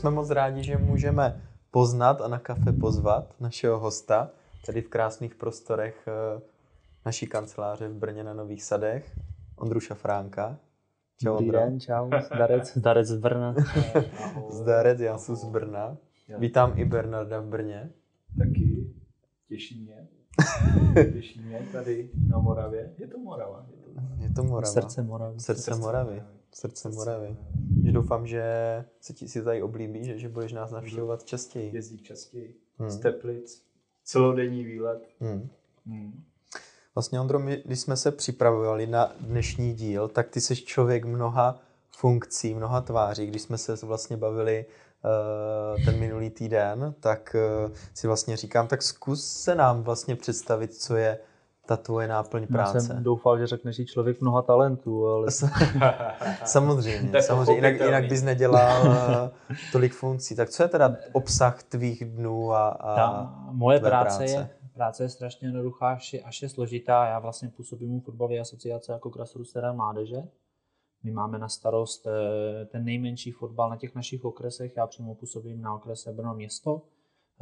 Jsme moc rádi, že můžeme poznat a na kafe pozvat našeho hosta, tady v krásných prostorech eh, naší kanceláře v Brně na Nových Sadech, Ondru Šafránka. Čau, Dobrý Ondro. den, čau, zdarec, zdarec z Brna. zdarec, já jsem z Brna. Vítám i Bernarda v Brně. Taky, těší mě. těší mě tady na Moravě. Je to Morava. Je to, je to Morava. Srdce Moravy. Srdce, Srdce Moravy. Srdce Moravy. Že doufám, že se ti si tady oblíbí, že, že budeš nás navštěvovat častěji. Jezdí častěji. Hmm. Z Teplic. Celodenní výlet. Hmm. Hmm. Vlastně, Ondro, my, když jsme se připravovali na dnešní díl, tak ty jsi člověk mnoha funkcí, mnoha tváří. Když jsme se vlastně bavili uh, ten minulý týden, tak uh, si vlastně říkám, tak zkus se nám vlastně představit, co je ta tvoje náplň práce. Já jsem doufal, že řekneš, že člověk mnoha talentů, ale... samozřejmě, samozřejmě. Jinak, jinak bys nedělal uh, tolik funkcí. Tak co je teda obsah tvých dnů a, a Ta, moje práce, práce je práce je strašně jednoduchá, až je, až je složitá. Já vlastně působím u fotbalové asociace jako grassroots mládeže. My máme na starost eh, ten nejmenší fotbal na těch našich okresech. Já přímo působím na okrese Brno město.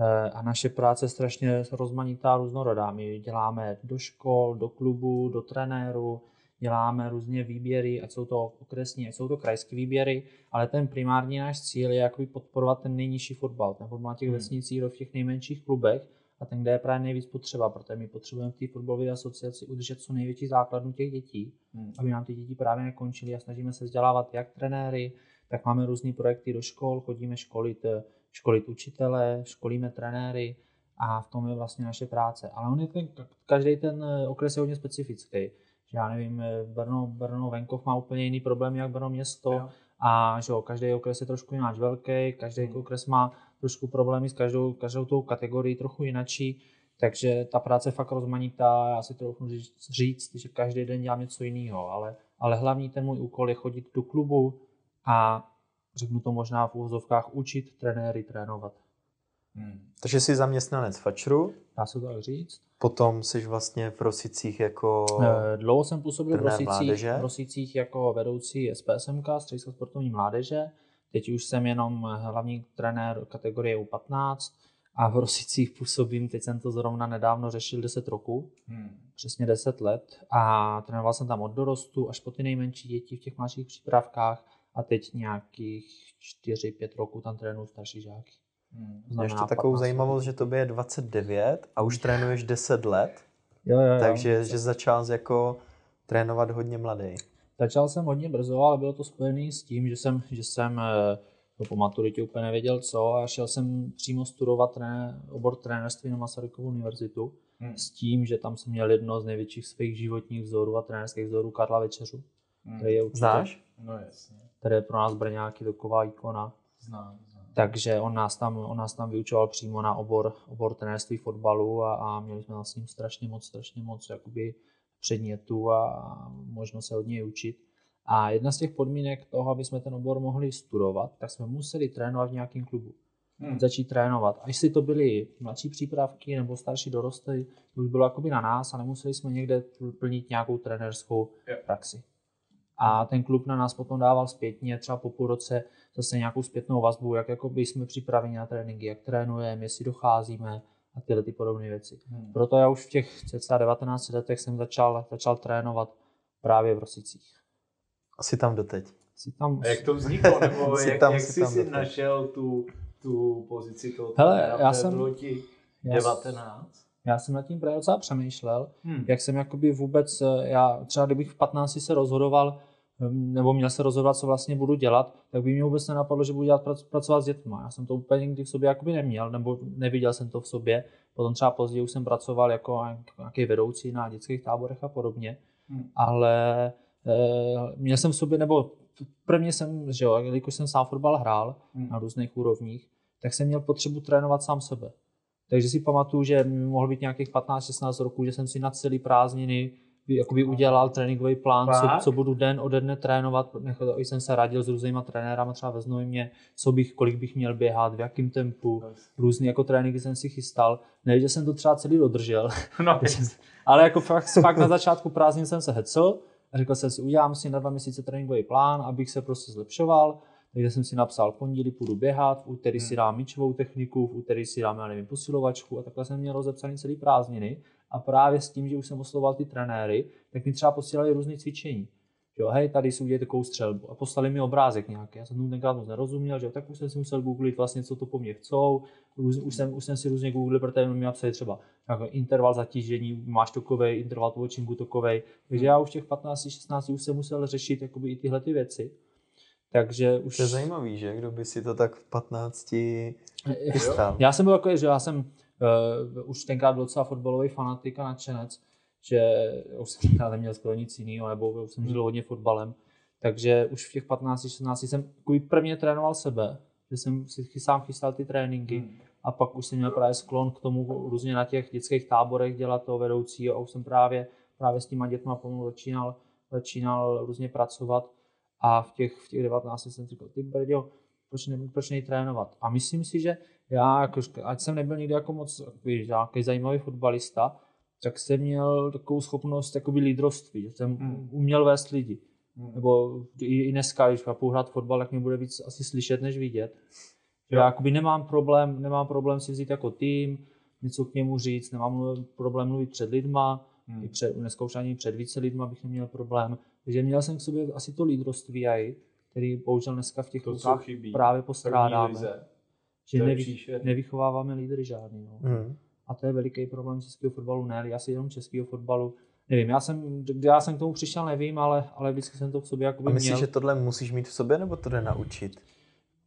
Eh, a naše práce je strašně rozmanitá, různorodá. My děláme do škol, do klubu, do trenéru, děláme různě výběry, ať jsou to okresní, ať jsou to krajské výběry, ale ten primární náš cíl je jakoby podporovat ten nejnižší fotbal, ten fotbal na těch hmm. vesnicích, v těch nejmenších klubech, a ten, kde je právě nejvíc potřeba, protože my potřebujeme v té fotbalové asociaci udržet co největší základnu těch dětí, hmm. aby nám ty děti právě nekončily a snažíme se vzdělávat jak trenéry, tak máme různé projekty do škol, chodíme školit, školit učitele, školíme trenéry a v tom je vlastně naše práce. Ale on je ten, každý ten okres je hodně specifický. Že já nevím, Brno, Brno venkov má úplně jiný problém, jak Brno město jo. a že jo, každý okres je trošku jináč velký, každý hmm. okres má trošku problémy s každou, každou tou kategorií trochu jinačí, takže ta práce je fakt rozmanitá, já si doufnu říct, že každý den dělám něco jiného, ale, ale hlavní ten můj úkol je chodit do klubu a řeknu to možná v úvozovkách učit trenéry trénovat. Hmm. Takže jsi zaměstnanec Fačru. Dá se to tak říct. Potom jsi vlastně v Rosicích jako eh, Dlouho jsem působil v Rosicích, v Rosicích jako vedoucí SPSMK, Středisko sportovní mládeže. Teď už jsem jenom hlavní trenér kategorie U15 a v Rosicích působím, teď jsem to zrovna nedávno řešil 10 roků, hmm. přesně 10 let a trénoval jsem tam od dorostu až po ty nejmenší děti v těch mladších přípravkách a teď nějakých 4-5 roků tam trénuju starší žáky. Hmm. Ještě takovou zajímavost, že tobě je 29 a už trénuješ 10 let, jo, jo, jo. takže že začal jako trénovat hodně mladý. Začal jsem hodně brzo, ale bylo to spojené s tím, že jsem, že jsem eh, to po maturitě úplně nevěděl co a šel jsem přímo studovat trené, obor trenérství na Masarykovu univerzitu hmm. s tím, že tam jsem měl jedno z největších svých životních vzorů a trenérských vzorů Karla Večeřu. Hmm. Který je určitě, Znáš? No jasně. Který je pro nás Brňáky taková ikona. Znám, znám. Takže on nás tam, on nás tam vyučoval přímo na obor, obor trenérství fotbalu a, a měli jsme s ním strašně moc, strašně moc jakoby předmětů a možno se od něj učit. A jedna z těch podmínek toho, aby jsme ten obor mohli studovat, tak jsme museli trénovat v nějakém klubu. Hmm. Začít trénovat. Až si to byly mladší přípravky nebo starší dorosty, to už bylo jakoby na nás a nemuseli jsme někde plnit nějakou trenerskou yeah. praxi. A ten klub na nás potom dával zpětně, třeba po půl roce zase nějakou zpětnou vazbu, jak jakoby jsme připraveni na tréninky, jak trénujeme, jestli docházíme, a tyhle ty podobné věci. Hmm. Proto já už v těch cca 19 letech jsem začal, začal trénovat právě v Rosicích. Asi tam doteď. Asi tam... A jak to vzniklo? Nebo jak, tam, jak jsi si doteď. našel tu, tu pozici toho Hele, já jsem, bylo ti 19? Já jsem nad tím právě docela přemýšlel, hmm. jak jsem jakoby vůbec, já třeba kdybych v 15 se rozhodoval, nebo měl se rozhodovat, co vlastně budu dělat, tak by mě vůbec nenapadlo, že budu dělat pracovat s dětmi. Já jsem to úplně nikdy v sobě jakoby neměl, nebo neviděl jsem to v sobě. Potom třeba později už jsem pracoval jako nějaký vedoucí na dětských táborech a podobně. Hmm. Ale e, měl jsem v sobě, nebo prvně jsem, že jo, když jsem sám fotbal hrál hmm. na různých úrovních, tak jsem měl potřebu trénovat sám sebe. Takže si pamatuju, že mohl být nějakých 15-16 roků, že jsem si na celý prázdniny jakoby udělal tréninkový plán, co, co, budu den ode dne trénovat. Nechal, jsem se radil s různýma trenérama, třeba ve Znojmě, co bych, kolik bych měl běhat, v jakém tempu. Různý jako tréninky jsem si chystal. Ne, že jsem to třeba celý dodržel. No. ale jako fakt, fakt na začátku prázdnin jsem se hecel a řekl jsem si, udělám si na dva měsíce tréninkový plán, abych se prostě zlepšoval. Takže jsem si napsal, pondělí půjdu běhat, v úterý si Hmm. dám míčovou techniku, v úterý si dám, já nevím, posilovačku a takhle jsem měl rozepsaný celý prázdniny. A právě s tím, že už jsem oslovoval ty trenéry, tak mi třeba posílali různé cvičení. Jo, hej, tady si udělej takovou střelbu. A poslali mi obrázek nějaký. Já jsem tomu tenkrát moc nerozuměl, že tak už jsem si musel googlit vlastně, co to po mně chcou. Růz, už, jsem, už jsem si různě googlil, protože mi napsali třeba jako interval zatížení, máš takovej, interval povočinku takovej. Takže já už těch 15, 16 už jsem musel řešit jakoby i tyhle ty věci. Takže už... To je zajímavý, že? Kdo by si to tak v 15 vystál. Já jsem byl takový, že já jsem uh, už tenkrát byl docela fotbalový fanatik a nadšenec, že už jsem tenkrát neměl skoro nic jiného, nebo už jsem žil hodně fotbalem. Takže už v těch 15, 16 jsem prvně trénoval sebe, že jsem si sám chystal ty tréninky Hmm. a pak už jsem měl právě sklon k tomu různě na těch dětských táborech dělat toho vedoucího a už jsem právě, právě s těma dětma pomalu začínal, začínal různě pracovat a v těch, v těch 19 jsem říkal, ty brďo, proč, ne, proč nej trénovat? A myslím si, že já, jako, ať jsem nebyl nikdy jako moc víš, nějaký zajímavý fotbalista, tak jsem měl takovou schopnost jakoby lídrovství, že jsem Hmm. uměl vést lidi. Hmm. Nebo i, i dneska, když půjdu hrát fotbal, tak mě bude víc asi slyšet, než vidět. Jo. já jakoby nemám problém, nemám problém si vzít jako tým, něco k němu říct, nemám problém mluvit před lidma, Hmm. i před, dneska už ani před více lidma bych neměl problém. Takže měl jsem k sobě asi to lídrovství který bohužel dneska v těch To, právě postrádáme. Že nevy, nevychováváme lídry žádný. No. Hmm. A to je veliký problém českého fotbalu, ne asi jenom českého fotbalu. Nevím, já jsem, kde já jsem k tomu přišel, nevím, ale, ale vždycky jsem to v sobě A jakoby myslíš, měl. že tohle musíš mít v sobě, nebo to jde naučit?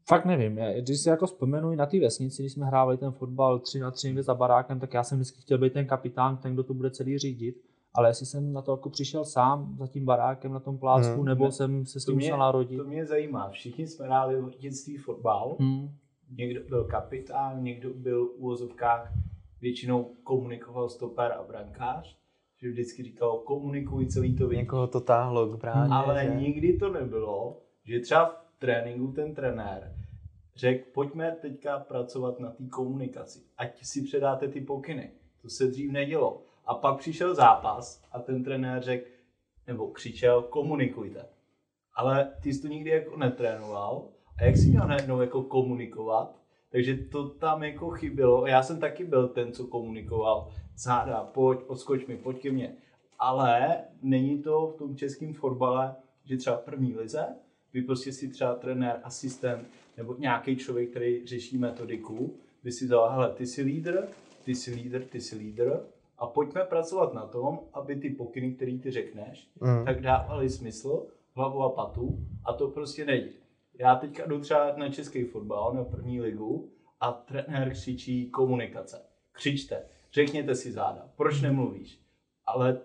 Fakt nevím, já- když si jako vzpomenu na ty vesnici, když jsme hrávali ten fotbal 3 na 3 někde za barákem, tak já jsem vždycky chtěl být ten kapitán, ten, kdo to bude celý řídit. Ale jestli jsem na to jako přišel sám za tím barákem na tom plácku, Hmm, nebo ne. jsem se s tím musel narodit. to mě zajímá. Všichni jsme hráli v dětství fotbal. Hmm. Někdo byl kapitán, někdo byl v úvozovkách, většinou komunikoval stoper a brankář. Že vždycky říkal, komunikuj celý to vidíš. Někoho to táhlo k bráně, Ale že? nikdy to nebylo, že třeba v tréninku ten trenér řekl, pojďme teďka pracovat na té komunikaci, ať si předáte ty pokyny. To se dřív nedělo. A pak přišel zápas a ten trenér řekl, nebo křičel, komunikujte. Ale ty jsi to nikdy jako netrénoval a jak jsi měl najednou jako komunikovat, takže to tam jako chybělo. Já jsem taky byl ten, co komunikoval. Záda, pojď, odskoč mi, pojď ke mně. Ale není to v tom českém fotbale, že třeba první lize, vy prostě si třeba trenér, asistent nebo nějaký člověk, který řeší metodiku, by si dal, hele, ty jsi lídr, ty jsi lídr, ty jsi lídr a pojďme pracovat na tom, aby ty pokyny, které ty řekneš, Hmm. tak dávaly smysl, hlavu a patu a to prostě nejde. Já teďka jdu třeba na český fotbal, na první ligu a trenér křičí komunikace. Křičte, řekněte si záda, proč nemluvíš? Ale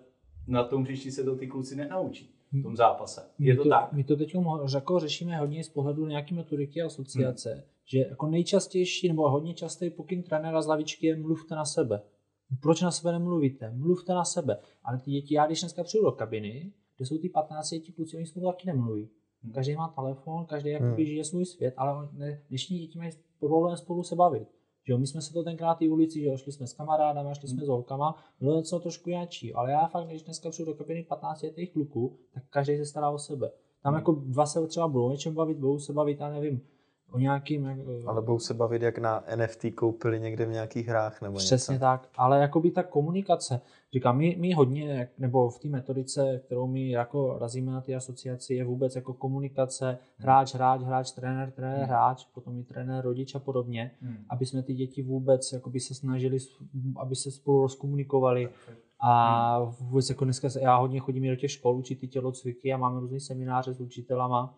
na tom hřišti se to ty kluci nenaučí v tom zápase. Je My to tak? My to teď jako řešíme hodně z pohledu nějaké metodiky a asociace, hmm. že jako nejčastější nebo hodně častý pokyn trenéra z lavičky je mluvte na sebe. Proč na sebe nemluvíte? Mluvte na sebe. Ale ty děti, já když dneska přijdu do kabiny, kde jsou ty 15 ti kluci, oni spolu taky nemluví. Hmm. Každý má telefon, každý jakoby Hmm. žije svůj svět, ale ne, dnešní děti mají problém spolu se bavit. Že jo, my jsme se to tenkrát i ulici, že jo, šli jsme s kamarádama, šli jsme s holkama, bylo něco trošku jáčí, ale já fakt, když dneska přijdu do kabiny 15 letých kluků, tak každý se stará o sebe. Tam Hmm. jako dva se třeba budou o něčem bavit, budou se bavit, já nevím, o nějakým, jak- Ale budou se bavit, jak na NFT koupili někde v nějakých hrách nebo Přesně něco. tak, ale jakoby ta komunikace, říkám, my, my hodně, nebo v té metodice, kterou my jako razíme na ty asociaci, je vůbec jako komunikace, hráč, hráč, hráč, trenér, trenér, Hmm. hráč, potom i trenér, rodič a podobně, Hmm. aby jsme ty děti vůbec jakoby se snažili, aby se spolu rozkomunikovali a vůbec jako dneska, já hodně chodím i do těch škol učit ty tělocviky a máme různé semináře s učitelama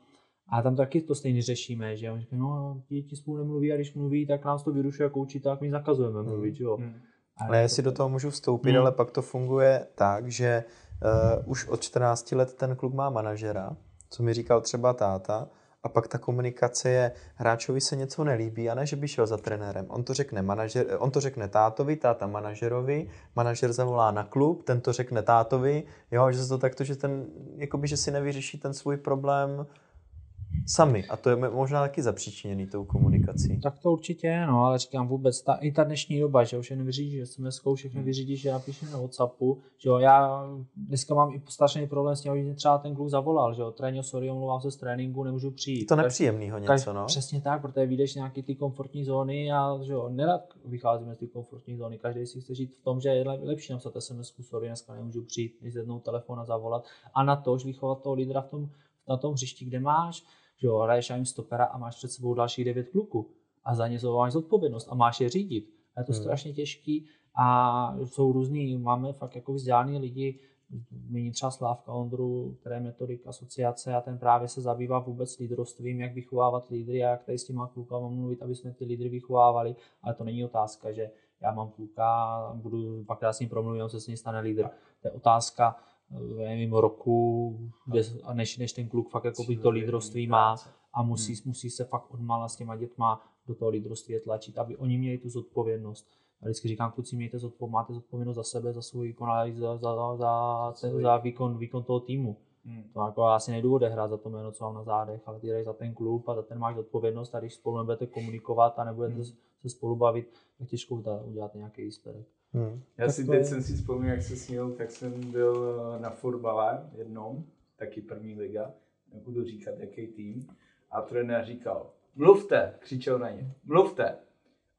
a tam taky to stejně řešíme, že oni říkají, no děti spolu nemluví a když mluví, tak nás to vyrušuje jako učitel, tak my zakazujeme mluvit, že jo. Hmm. Ale jestli do toho můžu vstoupit, Hmm. ale pak to funguje tak, že uh, už od 14 let ten kluk má manažera, co mi říkal třeba táta, a pak ta komunikace je, hráčovi se něco nelíbí a ne, že by šel za trenérem. On to řekne, manažer, on to řekne tátovi, táta manažerovi, manažer zavolá na klub, ten to řekne tátovi, jo, že se to takto, že ten, jakoby, že si nevyřeší ten svůj problém sami. A to je možná taky zapříčiněný tou komunikací. Tak to určitě no, ale říkám vůbec, ta, i ta dnešní doba, že už jen vyřídíš sms všechno vyřídíš, že napíšeš na Whatsappu, že jo, já dneska mám i strašný problém s tím, mě třeba ten kluk zavolal, že jo, trénil, sorry, omlouvám se z tréninku, nemůžu přijít. To nepříjemného něco, no. Přesně tak, protože vyjdeš nějaký ty komfortní zóny a že jo, nerad vycházíme z ty komfortní zóny, každý si chce žít v tom, že je lepší napsat SMS, sorry, dneska nemůžu přijít, než zvednout telefon a zavolat a na to, že vychovat toho lídra v tom, na tom hřišti, kde máš, že jo, hraješ jim stopera a máš před sebou dalších devět kluků a za ně máš zodpovědnost a máš je řídit. A je to hmm. strašně těžký a jsou různý, máme fakt jako vzdělaný lidi, Mění třeba Slávka Ondru, které je metodik asociace a ten právě se zabývá vůbec lídrovstvím, jak vychovávat lídry a jak tady s těma klukama mluvit, aby jsme ty lídry vychovávali, ale to není otázka, že já mám kluka, budu pak s ním promluvit, on se s ním stane lídr. To je otázka, nevím, roku, a než, než ten kluk fakt jako by to lídrovství má a musí, hmm. musí se fakt odmala s těma dětma do toho lídrovství tlačit, aby oni měli tu zodpovědnost. A vždycky říkám, kluci, mějte zodpovědnost, máte zodpovědnost za sebe, za svůj výkon, ale za, za, za, ten, za výkon, výkon toho týmu. Hmm. To jako já si nejdu odehrát za to jméno, co mám na zádech, ale ty za ten klub a za ten máš zodpovědnost a když spolu nebudete komunikovat a nebudete hmm. Se spolu bavit, tak těžko uděláte nějaký výsledek. Hmm. Já tak si teď je... jsem si vzpomněl, jak se směl, tak jsem byl eh, na fotbale jednou, taky první liga, nebudu říkat jaký tým, a trenér říkal, mluvte, křičel na ně, mluvte.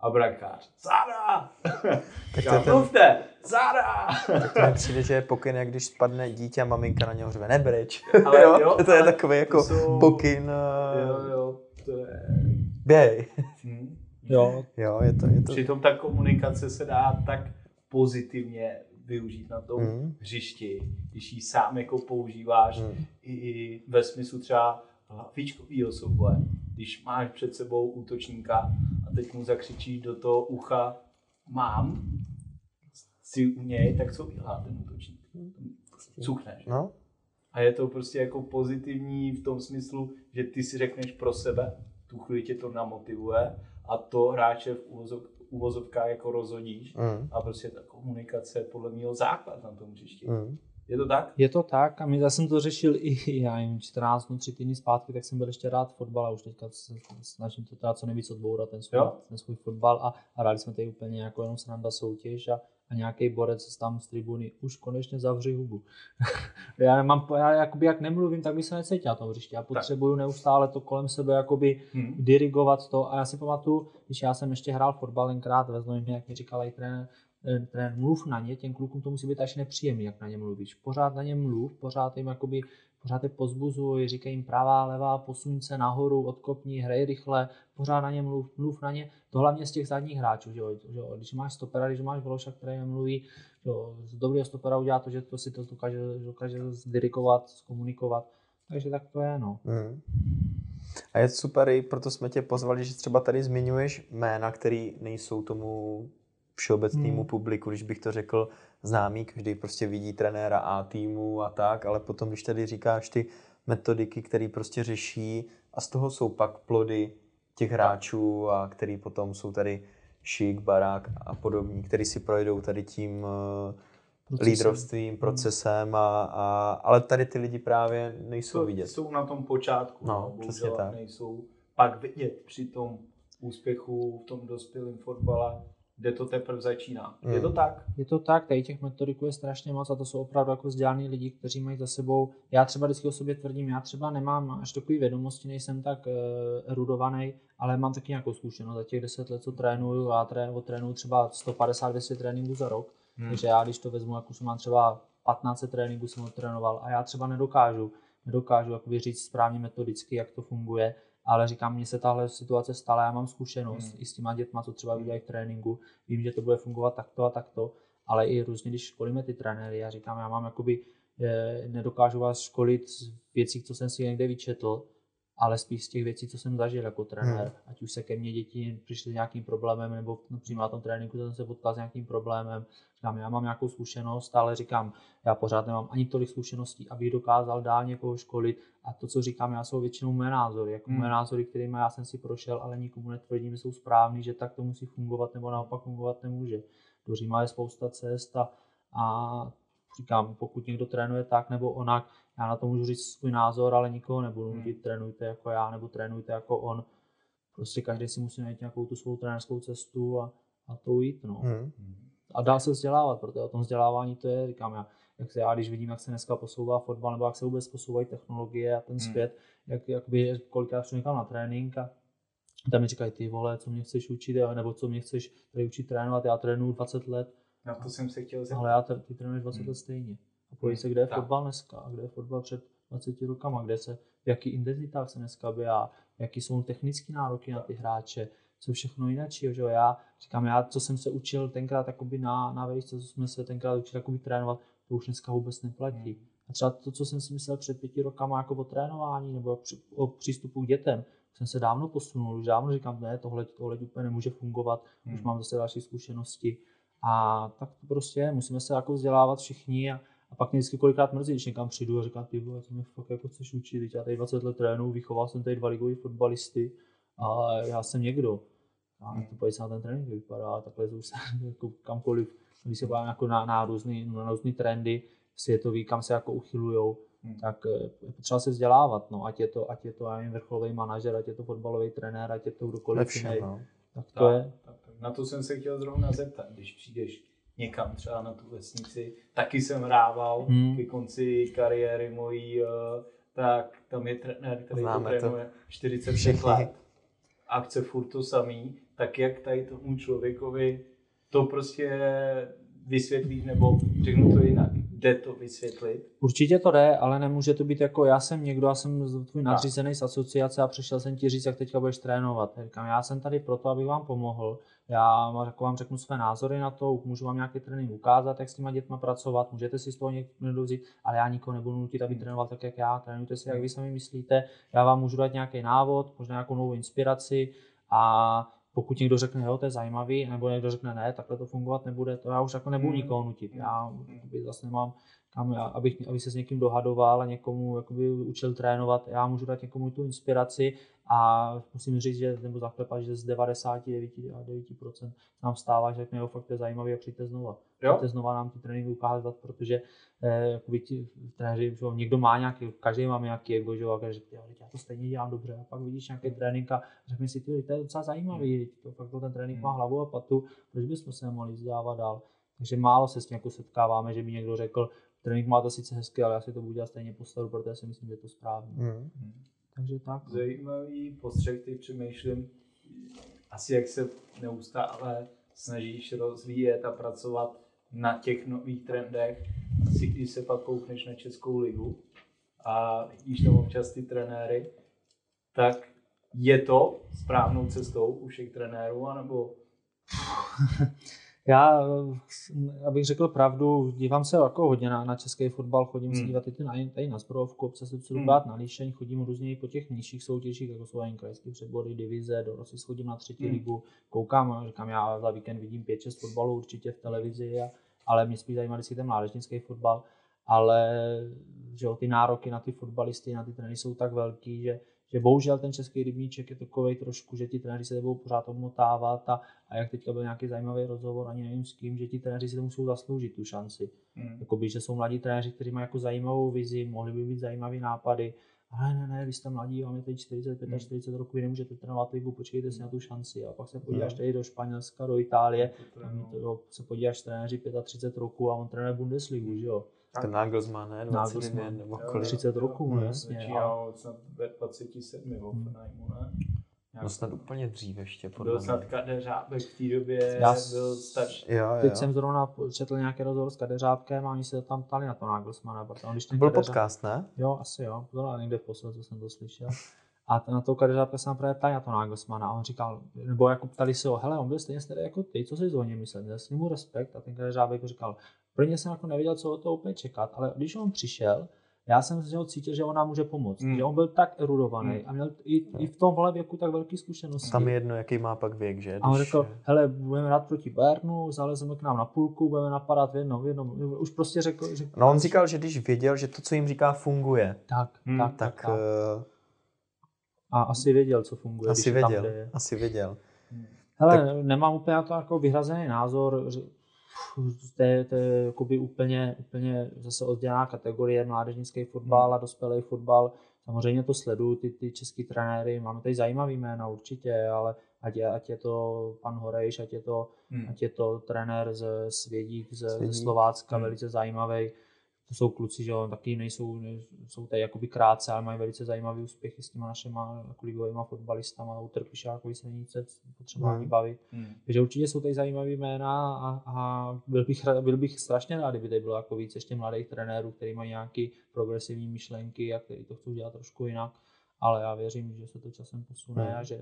A brankář, Záda! Tak to ten... mluvte, Záda! tak to mi přijde, že je pokyn, jak když spadne dítě a maminka na něho řve, nebreč. Ale jo, jo to je takový jako jsou... pokyn. Eh, jo, jo, to je... Běj. Hmm. Jo. jo, je to, je to... Přitom ta komunikace se dá tak pozitivně využít na tom mm. hřišti, když ji sám jako používáš mm. i ve smyslu třeba hlavičkovýho souboje. Když máš před sebou útočníka a teď mu zakřičíš do toho ucha mám, si u něj, tak co udělá ten útočník? Cukneš. No. A je to prostě jako pozitivní v tom smyslu, že ty si řekneš pro sebe, tu chvíli tě to namotivuje a to hráče v uvozovkách jako rozhodíš mm. a prostě ta komunikace je podle mě základ na tom hřišti. Mm. Je to tak? Je to tak a my, já jsem to řešil i já jim 14 dnů, 3 týdny zpátky, tak jsem byl ještě rád fotbal a už teďka se snažím to teda co nejvíc odbourat ten svůj, ten svůj fotbal a, a hráli jsme tady úplně jako jenom sranda soutěž a, a nějaký borec tam z tribuny už konečně zavři hubu. já nemám, já jakoby jak nemluvím, tak by se necítil na tom hřišti. Já potřebuju tak. neustále to kolem sebe jakoby hmm. dirigovat to a já si pamatuju, když já jsem ještě hrál fotbal tenkrát ve Znojmě, jak mi říkal i trenér, eh, trenér, mluv na ně, těm klukům to musí být až nepříjemný, jak na ně mluvíš. Pořád na ně mluv, pořád jim jakoby pořád je pozbuzuj, říkají jim pravá, levá, posuň se nahoru, odkopni, hrej rychle, pořád na ně mluv, mluv na ně. To hlavně z těch zadních hráčů, že jo, že jo. když máš stopera, když máš Vološa, který nemluví, že jo, z dobrého stopera udělá to, že to si to dokáže, dokáže zdirikovat, zkomunikovat. Takže tak to je, no. Mm. A je super, i proto jsme tě pozvali, že třeba tady zmiňuješ jména, které nejsou tomu všeobecnému hmm. publiku, když bych to řekl, známý, každý prostě vidí trenéra A týmu a tak, ale potom, když tady říkáš ty metodiky, které prostě řeší a z toho jsou pak plody těch hráčů a který potom jsou tady šik, barák a podobní, který si projdou tady tím eh, procesem. lídrovstvím, hmm. procesem, a, a, ale tady ty lidi právě nejsou to vidět. Jsou na tom počátku, no, no přesně tak. nejsou pak vidět při tom úspěchu v tom dospělém fotbale kde to teprve začíná. Mm. Je to tak? Je to tak, tady těch metodiků je strašně moc a to jsou opravdu jako vzdělaný lidi, kteří mají za sebou, já třeba vždycky o sobě tvrdím, já třeba nemám až takové vědomosti, nejsem tak uh, erudovaný, ale mám taky nějakou zkušenost za těch 10 let, co trénuju, já tré, trénuju třeba 150-200 tréninků za rok, mm. takže já když to vezmu, jak už mám třeba 15 tréninků jsem odtrénoval a já třeba nedokážu, nedokážu jakoby říct správně metodicky, jak to funguje, ale říkám, mně se tahle situace stala, já mám zkušenost hmm. i s těma dětma, co třeba udělají v tréninku, vím, že to bude fungovat takto a takto, ale i různě, když školíme ty trenéry, já říkám, já mám jakoby, eh, nedokážu vás školit z věcí, co jsem si někde vyčetl, ale spíš z těch věcí, co jsem zažil jako trenér. Hmm. Ať už se ke mně děti přišly s nějakým problémem, nebo přímo na tom tréninku jsem se potkal s nějakým problémem. Říkám, já mám nějakou zkušenost, ale říkám, já pořád nemám ani tolik zkušeností, abych dokázal dál někoho školit. A to, co říkám, já jsou většinou mé názory. Jako hmm. mé názory, kterými já jsem si prošel, ale nikomu netvrdím, že jsou správný, že tak to musí fungovat, nebo naopak fungovat nemůže. Do Říma je spousta cest a, a říkám, pokud někdo trénuje tak nebo onak, já na to můžu říct svůj názor, ale nikoho nebudu nutit, hmm. trénujte jako já nebo trénujte jako on. Prostě každý si musí najít nějakou tu svou trenérskou cestu a, a to jít. No. Hmm. A dá se vzdělávat, protože o tom vzdělávání to je, říkám já, jak se já, když vidím, jak se dneska posouvá fotbal, nebo jak se vůbec posouvají technologie a ten hmm. svět, jak, jak by kolikrát šel někam na trénink a tam mi říkají, ty vole, co mě chceš učit, nebo co mě chceš tady učit trénovat, já trénuju 20 let. Na to jsem se chtěl zeptat. Ale já ty trénuješ 20 hmm. let stejně. A pojď se, kde je tak. fotbal dneska, a kde je fotbal před 20 rokama, kde se, v jaký intenzitách se dneska běhá, jaký jsou technické nároky na ty hráče, co všechno jinak, že já říkám, já, co jsem se učil tenkrát na, na vejšce, co jsme se tenkrát učili trénovat, to už dneska vůbec neplatí. Hmm. A třeba to, co jsem si myslel před pěti rokama jako o trénování nebo o přístupu k dětem, jsem se dávno posunul, už dávno říkám, ne, tohle, tohle úplně nemůže fungovat, hmm. už mám zase další zkušenosti. A tak to prostě je, musíme se jako vzdělávat všichni a, a pak mě vždycky kolikrát mrzí, když někam přijdu a říkám, ty vole, co mě fakt jako chceš učit, teď já tady 20 let trénu, vychoval jsem tady dva ligový fotbalisty a já jsem někdo. A to pojď se na ten trénink vypadá, takhle už se jako kamkoliv, když se bavíme jako na, na, různý, na různý trendy světový, kam se jako uchylujou, hmm. tak eh, je potřeba se vzdělávat, no, ať je to, ať je to já nevím, vrcholový manažer, ať je to fotbalový trenér, ať je to kdokoliv jiný. No. Tak to tak, je. Tak, na to jsem se chtěl zrovna zeptat, když přijdeš někam třeba na tu vesnici, taky jsem hrával hmm. ke konci kariéry mojí, eh, tak tam je trenér, který Známe to trénuje 45 let. Akce furt to samý, tak jak tady tomu člověkovi to prostě vysvětlíš, nebo řeknu to jinak, jde to vysvětlit? Určitě to jde, ale nemůže to být jako já jsem někdo, já jsem tvůj nadřízený z asociace a přišel jsem ti říct, jak teďka budeš trénovat. Já říkám, já jsem tady proto, abych vám pomohl. Já jako vám řeknu své názory na to, můžu vám nějaký trénink ukázat, jak s těma dětma pracovat, můžete si z toho někdo vzít, ale já nikoho nebudu nutit, aby trénoval tak, jak já. Trénujte si, jak vy sami myslíte. Já vám můžu dát nějaký návod, možná nějakou novou inspiraci a pokud někdo řekne, jo, to je zajímavý, nebo někdo řekne, ne, takhle to fungovat nebude, to já už jako nebudu hmm. nikoho nutit. Já zase nemám kam, abych, abych se s někým dohadoval a někomu jakoby, učil trénovat. Já můžu dát někomu tu inspiraci a musím říct, že, nebo zaklepat, že z 99% nám stává, že řekne, jo, fakt to je zajímavý a přijďte znova. Jo? Přijďte znova nám ty tréninky ukázat, protože eh, jakoby ti trenéři, že někdo má nějaký, každý má nějaký ego, že a každý říká, já to stejně dělám dobře. A pak vidíš nějaký trénink a řekne si, ty, to je docela zajímavý, to fakt to ten trénink má hmm. hlavu a patu, proč bychom se mohli vzdělávat dál. Takže málo se s tím jako setkáváme, že by někdo řekl, trénink má to sice hezky, ale já si to budu dělat stejně po staru, protože si myslím, že je to správně. Mm. Takže tak. Zajímavý postřeh, teď přemýšlím, asi jak se neustále snažíš rozvíjet a pracovat na těch nových trendech. Asi když se pak koukneš na Českou ligu a vidíš tam občas ty trenéry, tak je to správnou cestou u všech trenérů, anebo Já, abych řekl pravdu, dívám se jako hodně na, na český fotbal, chodím hmm. se dívat i na, tady na Zbrojovku, občas se chci hmm. na Líšeň, chodím různě po těch nižších soutěžích, jako jsou jen krajské přebory, divize, do Rosy chodím na třetí hmm. ligu, koukám, říkám, já za víkend vidím 5-6 fotbalů určitě v televizi, a, ale mě spíš zajímá vždycky ten mládežnický fotbal, ale že jo, ty nároky na ty fotbalisty, na ty trény jsou tak velký, že že bohužel ten český rybníček je takový trošku, že ti trenéři se budou pořád obmotávat a, a jak teďka byl nějaký zajímavý rozhovor, ani nevím s kým, že ti trenéři si to musí zasloužit tu šanci. Hmm. Jakoby, že jsou mladí trenéři, kteří mají jako zajímavou vizi, mohli by být zajímavý nápady, ale ne, ne, vy jste mladí, máme teď 45 hmm. 40 roků, vy nemůžete trénovat ligu, počkejte si na tu šanci. A pak se podíváš hmm. tady do Španělska, do Itálie, tam to, se podíváš trenéři 35 roku a on trénuje Bundesligu, že jo. Ten Nagelsmann, ne? 29 nebo kolik? 30 roků, no jasně. Začínal snad ve 27 v Hoffenheimu, ne? No snad úplně dřív ještě, podle Byl snad Kadeřábek v té době, Já byl starší. Jo, jo. Teď jsem zrovna četl nějaký rozhovor s Kadeřábkem a oni se tam ptali na to Nagelsmana. Když to byl Kadeřáb... podcast, ne? Jo, asi jo. Bylo někde v poslední, co jsem to slyšel. A na to Kadeřábka se právě ptali na to Nagelsmana a on říkal, nebo jako ptali se ho, hele, on byl stejně starý jako ty, co si o něm myslel, měl s ním respekt a ten Kadeřábek říkal, pro ně jsem jako nevěděl, co od toho úplně čekat, ale když on přišel, já jsem z něho cítil, že on nám může pomoct. Mm. Že on byl tak erudovaný mm. a měl i, i v tom věku tak velký zkušenosti. Tam je jedno, jaký má pak věk, že? Když... A on řekl, hele, budeme hrát proti Bernu, zalezeme k nám na půlku, budeme napadat v jednom, v jednom. Už prostě řekl, že... No on říkal, že když věděl, že to, co jim říká, funguje. Tak, hmm. tak, tak, tak, tak. Uh... A asi věděl, co funguje. Asi věděl, tam, asi věděl. Hele, tak... nemám úplně to jako vyhrazený názor to je, to je jakoby úplně, úplně zase oddělená kategorie, mládežnický fotbal hmm. a dospělý fotbal. Samozřejmě to sleduju, ty, ty český trenéry, máme tady zajímavý jména určitě, ale ať je, ať je to pan Horejš, ať je to, hmm. ať je to trenér z Svědík, ze, Svědík. ze Slovácka, hmm. velice zajímavý to jsou kluci, že jo, taky nejsou, jsou tady jakoby krátce, ale mají velice zajímavé úspěchy s těma našima jako ligovými fotbalistama, u Trpišákovi se není se potřeba ani mm. bavit. Mm. Takže určitě jsou tady zajímavé jména a, a, byl, bych, byl bych strašně rád, kdyby tady bylo jako víc ještě mladých trenérů, kteří mají nějaké progresivní myšlenky a kteří to chcou dělat trošku jinak ale já věřím, že se to časem posune hmm. a že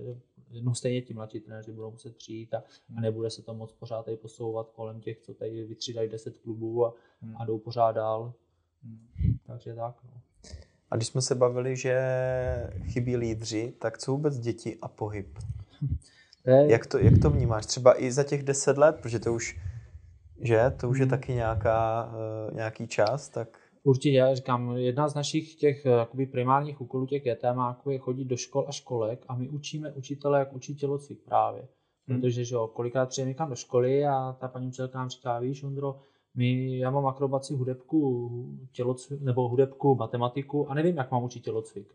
no stejně ti mladší trenéři budou muset přijít a, a hmm. nebude se to moc pořád tady posouvat kolem těch, co tady vytřídají 10 klubů a, hmm. a jdou pořád dál. Hmm. Takže tak. No. A když jsme se bavili, že chybí lídři, tak co vůbec děti a pohyb? Jak, to, jak to vnímáš? Třeba i za těch 10 let, protože to už, že, to už hmm. je taky nějaká, uh, nějaký čas, tak Určitě, já říkám, jedna z našich těch eh, jakoby primárních úkolů těch JTMáků je chodit do škol a školek a my učíme učitele, jak učit tělocvik právě. Hmm. Protože že jo, kolikrát přijeme někam do školy a ta paní učitelka nám říká, víš Ondro, my, já mám akrobaci, hudebku, tělocvik, nebo hudebku, matematiku a nevím, jak mám učit tělocvik.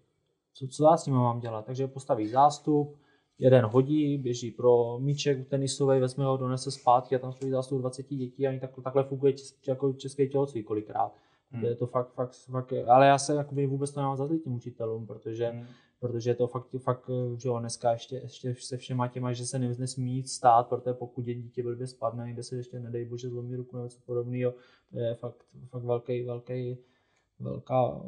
Co, co já s tím mám dělat? Takže postaví zástup, jeden hodí, běží pro míček tenisový, vezme ho, donese zpátky a tam stojí zástup 20 dětí a oni tak, takhle funguje český, jako český tělocvik kolikrát. Hmm. Je to fakt, fakt, fakt, ale já se jakoby vůbec to nemám za tím učitelům, protože, hmm. protože je to fakt, fakt, že jo, dneska ještě, ještě se všema těma, že se nesmí jít stát, protože pokud je dítě blbě spadne, kde se ještě nedej bože zlomí ruku nebo něco podobného, to je fakt, fakt velký, velký, velká,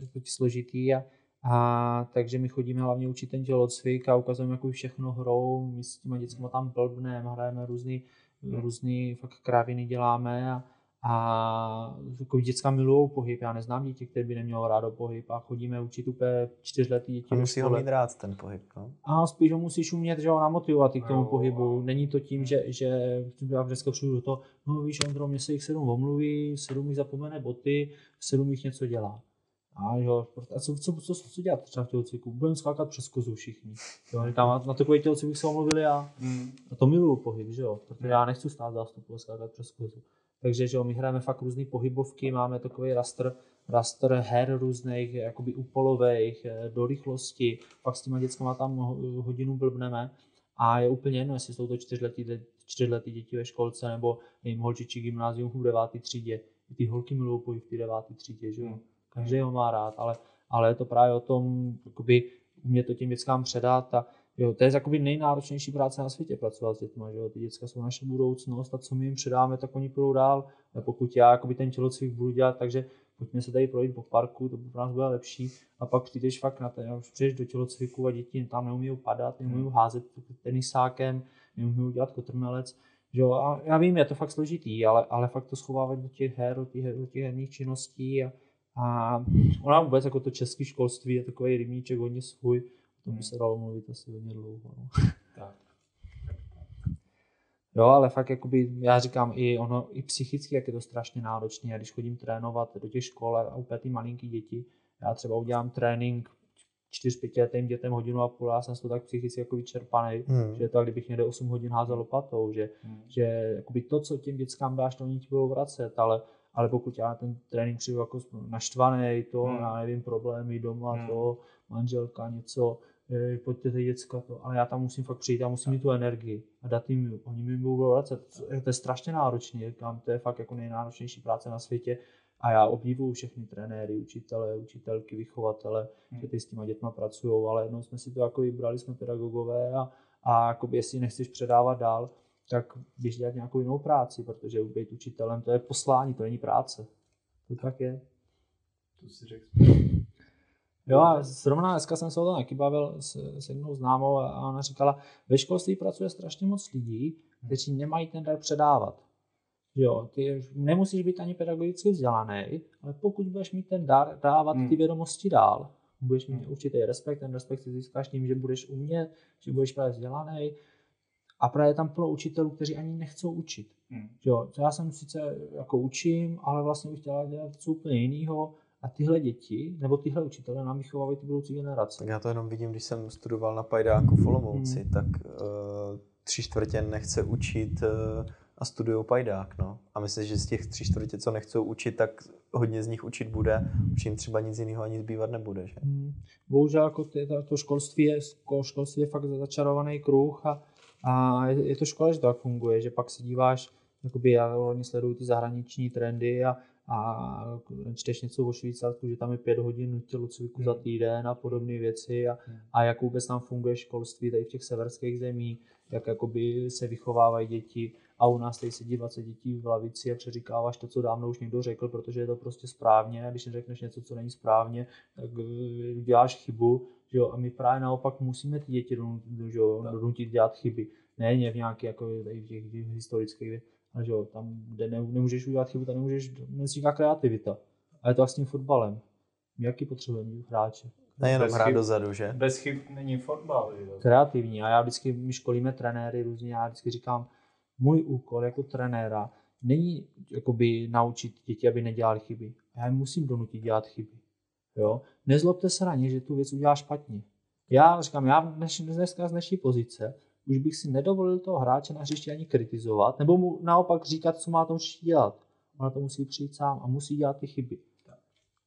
je to složitý a, a takže my chodíme hlavně učit ten tělocvik a ukazujeme, jak všechno hrou, my s těma dětskama tam blbneme, hrajeme různý, různý fakt kráviny děláme a, a jako děcka milují pohyb. Já neznám děti, které by nemělo rádo pohyb a chodíme učit úplně čtyřletý děti. A musí ho mít rád ten pohyb, no? A spíš ho musíš umět, že ho namotivovat i k tomu pohybu. Není to tím, že, že já dneska přijdu do toho, no víš, Ondro, mě se jich sedm omluví, sedm jich zapomene boty, sedm jich něco dělá. A jo, a co, co, co, co dělat třeba v tělocviku? Budeme skákat přes kozu všichni. Jo, říkám, na takový tělocvik se omluvili a, mm. a to miluju pohyb, že jo, protože já nechci stát zástupu a skákat přes kozu. Takže že jo, my hrajeme fakt různé pohybovky, máme takový raster, raster her různých, jakoby úpolových, eh, do rychlosti, pak s těma dětskama tam hodinu blbneme a je úplně jedno, jestli jsou to čtyřletí, čtyřletí děti ve školce nebo jim holčičí gymnázium v devátý třídě. I ty holky milují pohyb v té devátý třídě, že jo. Hmm. Každý ho má rád, ale, ale je to právě o tom, jakoby umět to těm dětskám předat a Jo, to je jakoby nejnáročnější práce na světě pracovat s dětmi, že jo? Ty děcka jsou naše budoucnost a co my jim předáme, tak oni půjdou dál. A pokud já jakoby ten tělocvik budu dělat, takže pojďme se tady projít po parku, to pro nás bude lepší. A pak přijdeš fakt na ten, už přijdeš do tělocviku a děti tam neumí padat, neumí hmm. házet tenisákem, neumí dělat kotrmelec. Jo, a já vím, je to fakt složitý, ale, ale fakt to schovávat do těch her, do těch, do těch herních činností a, a ona vůbec jako to české školství je takový rybníček hodně svůj, to by se dalo mluvit asi hodně dlouho. No. Tak. Jo, ale fakt jakoby, já říkám, i ono, i psychicky, jak je to strašně náročné. A když chodím trénovat do těch škol a úplně ty malinký děti, já třeba udělám trénink čtyř, pěti letým dětem hodinu a půl, já jsem z toho tak psychicky jako vyčerpaný, hmm. že je to, kdybych někde 8 hodin házel lopatou, že, hmm. že jakoby to, co těm dětskám dáš, to oni ti budou vracet, ale, ale pokud já ten trénink přijdu jako naštvaný, to, hmm. já nevím, problémy doma, hmm. to, manželka, něco, pojďte ty děcka to, ale já tam musím fakt přijít, já musím mít tu energii a dát jim, oni mi budou vracet. To je strašně náročné, říkám, to je fakt jako nejnáročnější práce na světě a já obdivuju všechny trenéry, učitele, učitelky, vychovatele, hmm. že ty s těma dětma pracují, ale jednou jsme si to jako vybrali, jsme pedagogové a, a jakoby, jestli nechceš předávat dál, tak běž dělat nějakou jinou práci, protože být učitelem to je poslání, to není práce. To tak je. To si řekl Jo a zrovna dneska jsem se o tom taky bavil s, s jednou známou a ona říkala, ve školství pracuje strašně moc lidí, kteří nemají ten dar předávat. Jo, ty nemusíš být ani pedagogicky vzdělaný, ale pokud budeš mít ten dar dávat hmm. ty vědomosti dál, budeš mít hmm. určitý respekt, ten respekt si získáš tím, že budeš umět, že budeš právě vzdělaný. A právě tam plno učitelů, kteří ani nechcou učit. Hmm. Jo, já jsem sice jako učím, ale vlastně bych chtěla dělat něco úplně jiného a tyhle děti, nebo tyhle učitelé nám vychovávají ty budoucí generace. Já to jenom vidím, když jsem studoval na Pajdáku v Olomouci, hmm. tak uh, tři čtvrtě nechce učit uh, a studují pajdák, no. A myslím, že z těch tři čtvrtě, co nechcou učit, tak hodně z nich učit bude, už jim třeba nic jiného ani zbývat nebude, že? Hmm. Bohužel jako to, to školství, je, školství je fakt začarovaný kruh a, a je, je to škoda, že to tak funguje, že pak se díváš, jakoby já hodně sleduju ty zahraniční trendy a, a čteš něco o Švýcarsku, že tam je pět hodin tělocviku hmm. za týden a podobné věci a, hmm. a jak vůbec tam funguje školství tady v těch severských zemích, jak jakoby se vychovávají děti a u nás tady sedí 20 dětí v lavici a přeříkáváš to, co dávno už někdo řekl, protože je to prostě správně a když neřekneš něco, co není správně, tak eh, děláš chybu, že jo? a my právě naopak musíme ty děti donutit dělat chyby, ne v nějaké jako tady v těch historických a že jo, tam, kde ne, nemůžeš udělat chybu, tam nemůžeš, nevzniká kreativita. A je to vlastně fotbalem. My jaký potřebujeme hráče? Nejenom hrát chyb, dozadu, že? Bez chyb není fotbal. Jo. Kreativní. A já vždycky, my školíme trenéry různě, já vždycky říkám, můj úkol jako trenéra není jakoby naučit děti, aby nedělali chyby. Já jim musím donutit dělat chyby. Jo? Nezlobte se na ně, že tu věc udělá špatně. Já říkám, já dneš, dneska z dnešní pozice už bych si nedovolil toho hráče na hřišti ani kritizovat, nebo mu naopak říkat, co má to dělat. On na to musí přijít sám a musí dělat ty chyby.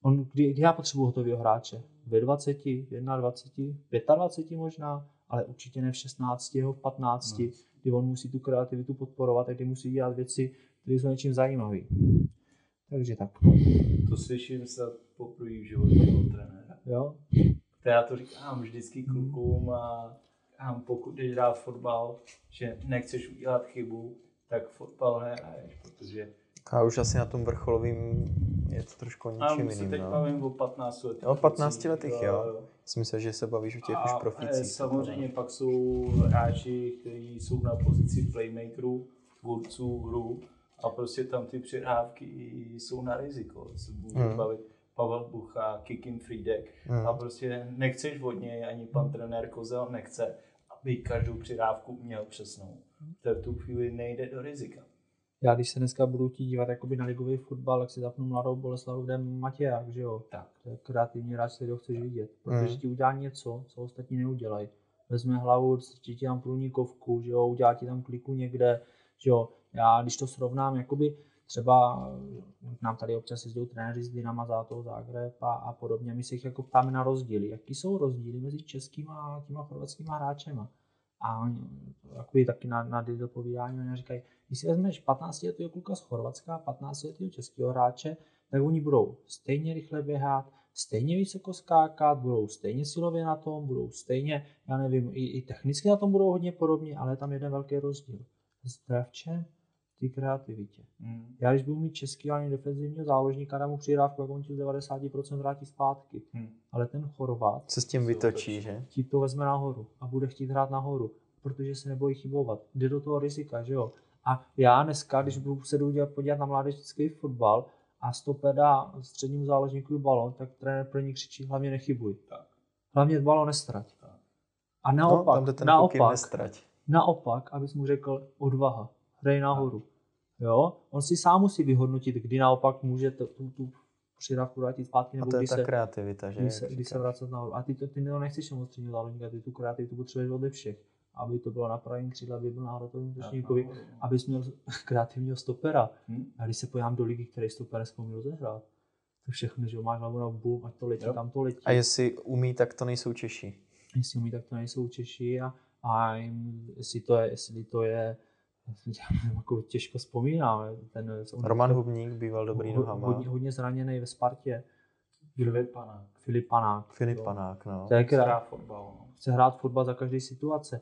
On, kdy, kdy já potřebuji hotového hráče? Ve 20, 21, 25 možná, ale určitě ne v 16, v 15, no. kdy on musí tu kreativitu podporovat a kdy musí dělat věci, které jsou něčím zajímavé. Takže tak. To slyším se poprvé v životě od trenéra. Jo? To já to říkám vždycky klukům a a pokud jdeš hrát fotbal, že nechceš udělat chybu, tak fotbal nehraješ, protože... A už asi na tom vrcholovým je to trošku ničím jiným. se teď no. bavím o 15 letech. O 15 letech, jo. jo. Myslím, že se bavíš o těch a už profících. samozřejmě pak jsou hráči, kteří jsou na pozici playmakerů, tvůrců hru a prostě tam ty přihrávky jsou na riziko. Se hmm. bavit Pavel Bucha, Kikin Friedek hmm. a prostě nechceš od něj, ani pan trenér Kozel nechce, aby každou přidávku měl přesnou. To v tu chvíli nejde do rizika. Já když se dneska budu chtít dívat jakoby na ligový fotbal, tak si zapnu mladou Boleslavu, kde Matěják, že jo? Tak. To je kreativní hráč, který ho chceš vidět. Protože hmm. ti udělá něco, co ostatní neudělají. Vezme hlavu, ti tam průnikovku, že jo, udělá ti tam kliku někde, že jo. Já když to srovnám, jakoby třeba nám tady občas jezdí trenéři z Dynama Zátou, Zagreb a, a podobně. My se jich jako ptáme na rozdíly. Jaký jsou rozdíly mezi českými a těma chorvatskými hráčema? A oni takový taky na, na Diddle povídání, oni říkají, když si vezmeš 15 letého kluka z Chorvatska a 15 letého českého hráče, tak oni budou stejně rychle běhat, stejně vysoko skákat, budou stejně silově na tom, budou stejně, já nevím, i, i technicky na tom budou hodně podobně, ale je tam jeden velký rozdíl. Čem? Té kreativitě. Hmm. Já když budu mít český ani defenzivního záložníka, dám mu přidávku, jak on ti z 90% vrátí zpátky. Hmm. Ale ten Chorvat se s tím vytočí, že? Ti to vezme nahoru a bude chtít hrát nahoru, protože se nebojí chybovat. Jde do toho rizika, že jo? A já dneska, když budu se jdu podívat na mládežnický fotbal a stoper dá střednímu záložníku balon, tak trenér pro ní křičí, hlavně nechybuj. Tak. Hlavně balon nestrať. Tak. A naopak, no, tam naopak, nestrať. naopak, abys mu řekl odvaha hraje nahoru. Jo? On si sám musí vyhodnotit, kdy naopak může tu, tu, tu přidávku vrátit zpátky, nebo a to je ta se, kreativita, že? Kdy se, kdy se vracet nahoru. A ty, to, ty to nechceš moc středního záložníka, ty tu kreativitu potřebuješ ode všech. Aby to bylo na pravém křídle, aby byl na hrotovém útočníkovi, abys měl kreativního stopera. Hmm. A když se pojám do ligy, který stoper nesmí rozehrát, to všechno, že máš hlavu na boom, ať to letí, jo. tam to letí. A jestli umí, tak to nejsou Češi. Jestli umí, tak to nejsou Češi a, a jestli to je, jestli to je jako těžko vzpomínám. Ten, Roman Hubník býval dobrý ho, nohama. Hodně, hodně zraněný ve Spartě. Filip Panák. Filip Panák. Filip Panák, no. To je chce hrát fotbal. No. Chce hrát fotbal za každé situace.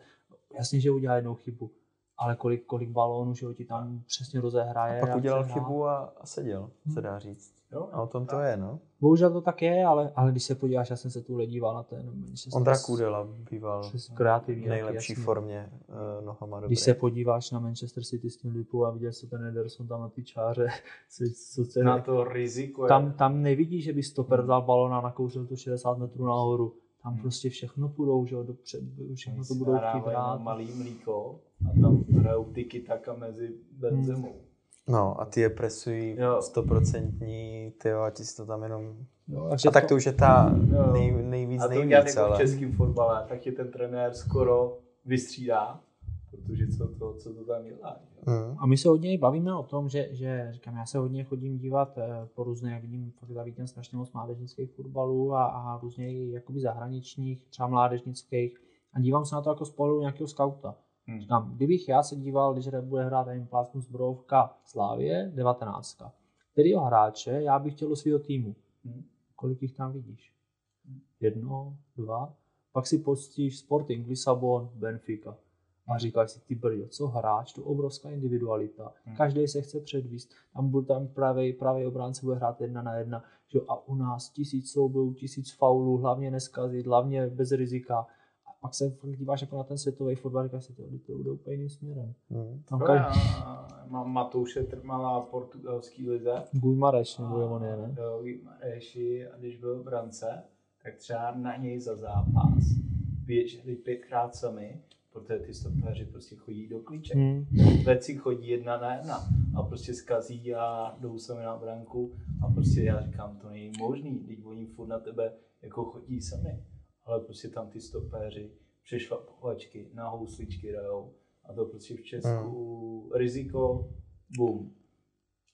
Jasně, že udělá jednou chybu, ale kolik, kolik balónů, že ho ti tam přesně rozehraje. A pak udělal chybu a, a seděl, hmm. se dá říct. Jo, a o tom to je, no. Bohužel to tak je, ale, ale když se podíváš, já jsem se tu díval na ten Manchester. Ondra Kudela býval kreativní, v nejlepší jasný. formě uh, nohama dobrý. Když se podíváš na Manchester City s tím Lipu a viděl jsi ten Ederson tam na ty čáře, co, co se, na to riziko. Tam, tam nevidíš, že by stoper vzal balon a nakouřil to 60 metrů nahoru. Tam hmm. prostě všechno půjdou, že jo, dopřed, všechno to budou chtít hrát. malý mlíko a tam hrajou tyky taka mezi Benzemou. Hmm. No a ty je presují stoprocentní, ty a ti si to tam jenom... Jo, a, a tak to už je ta nej, nejvíc, a to nejvíc, ale... v českém fotbale, tak je ten trenér skoro vystřídá protože co to, co to tam dělá. Mm. A my se hodně bavíme o tom, že, že říkám, já se hodně chodím dívat eh, po různé, jak vidím fakt za víkend strašně moc mládežnických fotbalů a, a různě jakoby zahraničních, třeba mládežnických a dívám se na to jako z pohledu nějakého skauta. Hmm. Říkám, kdybych já se díval, když bude hrát ten Plasmus Brovka Slávě 19. Kterýho hráče já bych chtěl do svého týmu? Hmm. Kolik jich tam vidíš? Jedno, dva? Pak si postíš Sporting, Lisabon, Benfica. A říkáš si, ty brďo, co hráč, to obrovská individualita. Hmm. Každý se chce předvíst. Tam bude tam pravý, pravý obránce bude hrát jedna na jedna. Že? A u nás tisíc soubojů, tisíc faulů, hlavně neskazit, hlavně bez rizika pak se fakt díváš jako na ten světový fotbal, říkáš si, to, to bude úplně jiným směrem. Hmm. Tam kaj... Mám Matouše Trmala portugalský lize. Guimarães nebo on je, ne? Jo, Guimarães a když byl v brance, tak třeba na něj za zápas běželi pětkrát sami, protože ty stopeři prostě chodí do klíček. Hmm. Veci chodí jedna na jedna a prostě zkazí a jdou sami na branku a prostě já říkám, to není možný, teď oni furt na tebe jako chodí sami ale prostě tam ty stopéři přešlapovačky na housličky hrajou a to prostě v Česku hmm. riziko, boom.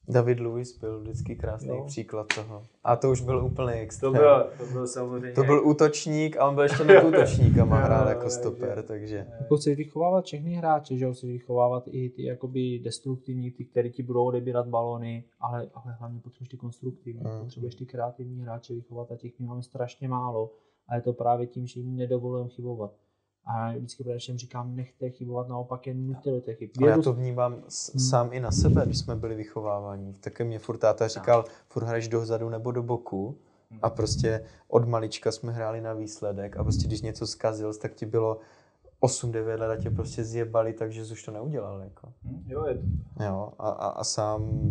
David Lewis byl vždycky krásný jo. příklad toho. A to už byl úplný extrém. To byl, to byl samozřejmě. To byl útočník a on byl ještě nad útočníkama hrál jako stoper, takže. Jako chceš vychovávat všechny hráče, že jo, chceš vychovávat i ty jakoby destruktivní, ty, kteří ti budou odebírat balony, ale, ale hlavně potřebuješ ty konstruktivní, hmm. potřebuješ ty kreativní hráče vychovat a těch my máme strašně málo a je to právě tím, že jim nedovolujeme chybovat. A vždycky především říkám, nechte chybovat, naopak je nutil do těch chyb. A já to vnímám s, hmm. sám i na sebe, když jsme byli vychováváni. Také mě furt táta říkal, furt hraješ dozadu nebo do boku. A hmm. prostě od malička jsme hráli na výsledek a prostě když něco zkazil, tak ti bylo 8-9 let a tě prostě zjebali, takže jsi už to neudělal. Jako. Hmm, jo, je to. Jo, a, a, a sám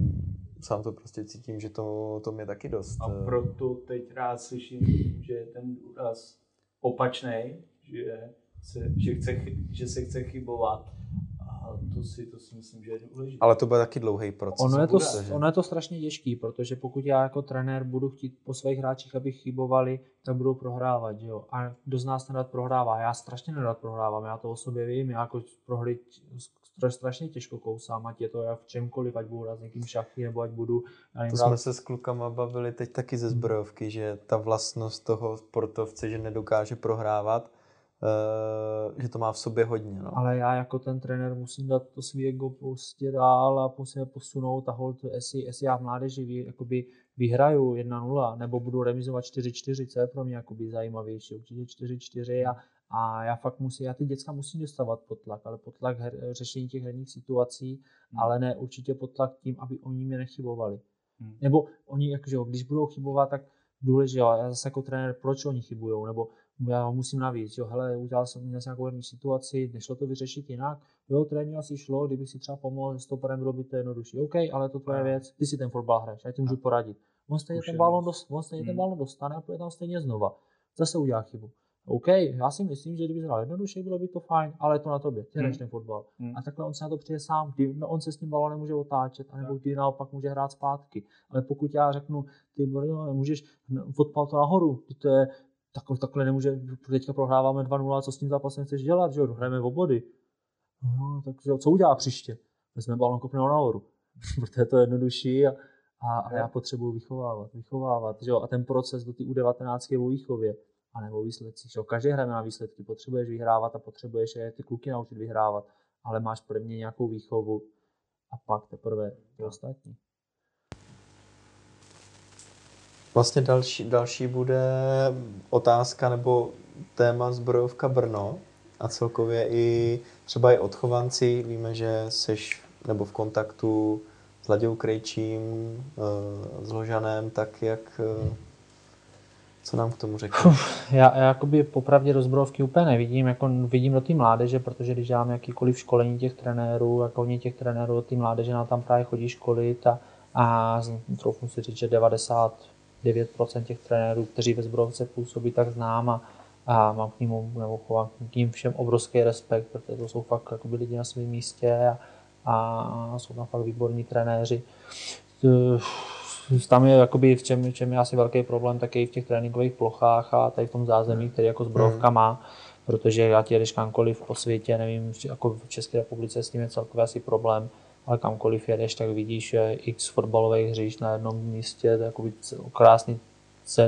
sám to prostě cítím, že to, to mě taky dost. A eh, proto teď rád slyším, že je ten důraz opačný, že se, že, chce, že se chce chybovat a to si, to si myslím, že je důležité. Ale to bude taky dlouhý proces. Ono je, to, bude, ono je to strašně těžký, protože pokud já jako trenér budu chtít po svých hráčích, aby chybovali, tak budou prohrávat, jo. A kdo z nás nerad prohrává? Já strašně nerad prohrávám, já to o sobě vím, já jako prohlit to strašně těžko kousám, ať je to já v čemkoliv, ať budu s někým šachy, nebo ať budu... to jsme se s klukama bavili teď taky ze zbrojovky, že ta vlastnost toho sportovce, že nedokáže prohrávat, Uh, že to má v sobě hodně. No. Ale já jako ten trenér musím dát to svý ego prostě dál a musíme posunout a hold, jestli, jestli já v mládeži vy, jakoby vyhraju 1-0 nebo budu remizovat 4-4, co je pro mě jakoby zajímavější, určitě 4-4 a, a já fakt musím, já ty děcka musím dostávat pod tlak, ale pod tlak her, řešení těch herních situací, hmm. ale ne určitě pod tlak tím, aby oni mě nechybovali. Hmm. Nebo oni, jakože, když budou chybovat, tak důležité, já zase jako trenér, proč oni chybují, nebo já musím navíc, jo, hele, udělal jsem, měl jsem nějakou herní situaci, nešlo to vyřešit jinak, jo, tréninku asi šlo, kdyby si třeba pomohl s stoperem, bylo by to jednodušší, OK, ale to tvoje věc, ty si ten fotbal hraješ, já ti můžu poradit. On stejně, ten balon, dost, on stejně hmm. ten balon dostane a půjde tam stejně znova. Zase udělá chybu. OK, já si myslím, že kdyby hrál jednoduše, bylo by to fajn, ale je to na tobě, ty hmm. ten fotbal. Hmm. A takhle on se na to přijde sám, kdy no, on se s tím balonem může otáčet, anebo kdy naopak může hrát zpátky. Ale pokud já řeknu, ty no, můžeš fotbal to nahoru, to je, takhle, takhle nemůže, teďka prohráváme 2-0, co s tím zápasem chceš dělat, že jo, hrajeme v obody. No, tak co udělá příště? Vezme balon, kopne nahoru, protože to je jednodušší a, a, a já potřebuji vychovávat, vychovávat, že jo, a ten proces do té U19 je o výchově a nebo výsledcích. Že? Každý hraje na výsledky, potřebuješ vyhrávat a potřebuješ je ty kluky naučit vyhrávat, ale máš prvně nějakou výchovu a pak teprve ty ostatní. Vlastně další, další bude otázka nebo téma zbrojovka Brno a celkově i třeba i odchovanci. Víme, že seš nebo v kontaktu s Laděou Krejčím, eh, s Ložanem, tak jak eh, co nám k tomu řekl? Já, já jakoby popravdě do zbrojovky úplně nevidím, jako vidím do té mládeže, protože když dělám jakýkoliv školení těch trenérů, jako hodně těch trenérů do té mládeže nám tam právě chodí školit a, a troufnu si říct, že 99% těch trenérů, kteří ve zbrojovce působí, tak znám a, a mám k ním, nebo chovám k ním všem obrovský respekt, protože to jsou fakt jakoby lidi na svém místě a, a jsou tam fakt výborní trenéři tam je jakoby v čem, čem je asi velký problém taky v těch tréninkových plochách a tady v tom zázemí, který jako zbrojovka má. protože já ti jedeš kamkoliv po světě, nevím, jako v České republice s tím je celkově asi problém, ale kamkoliv jedeš, tak vidíš že x fotbalových hřišť na jednom místě, to je jako krásný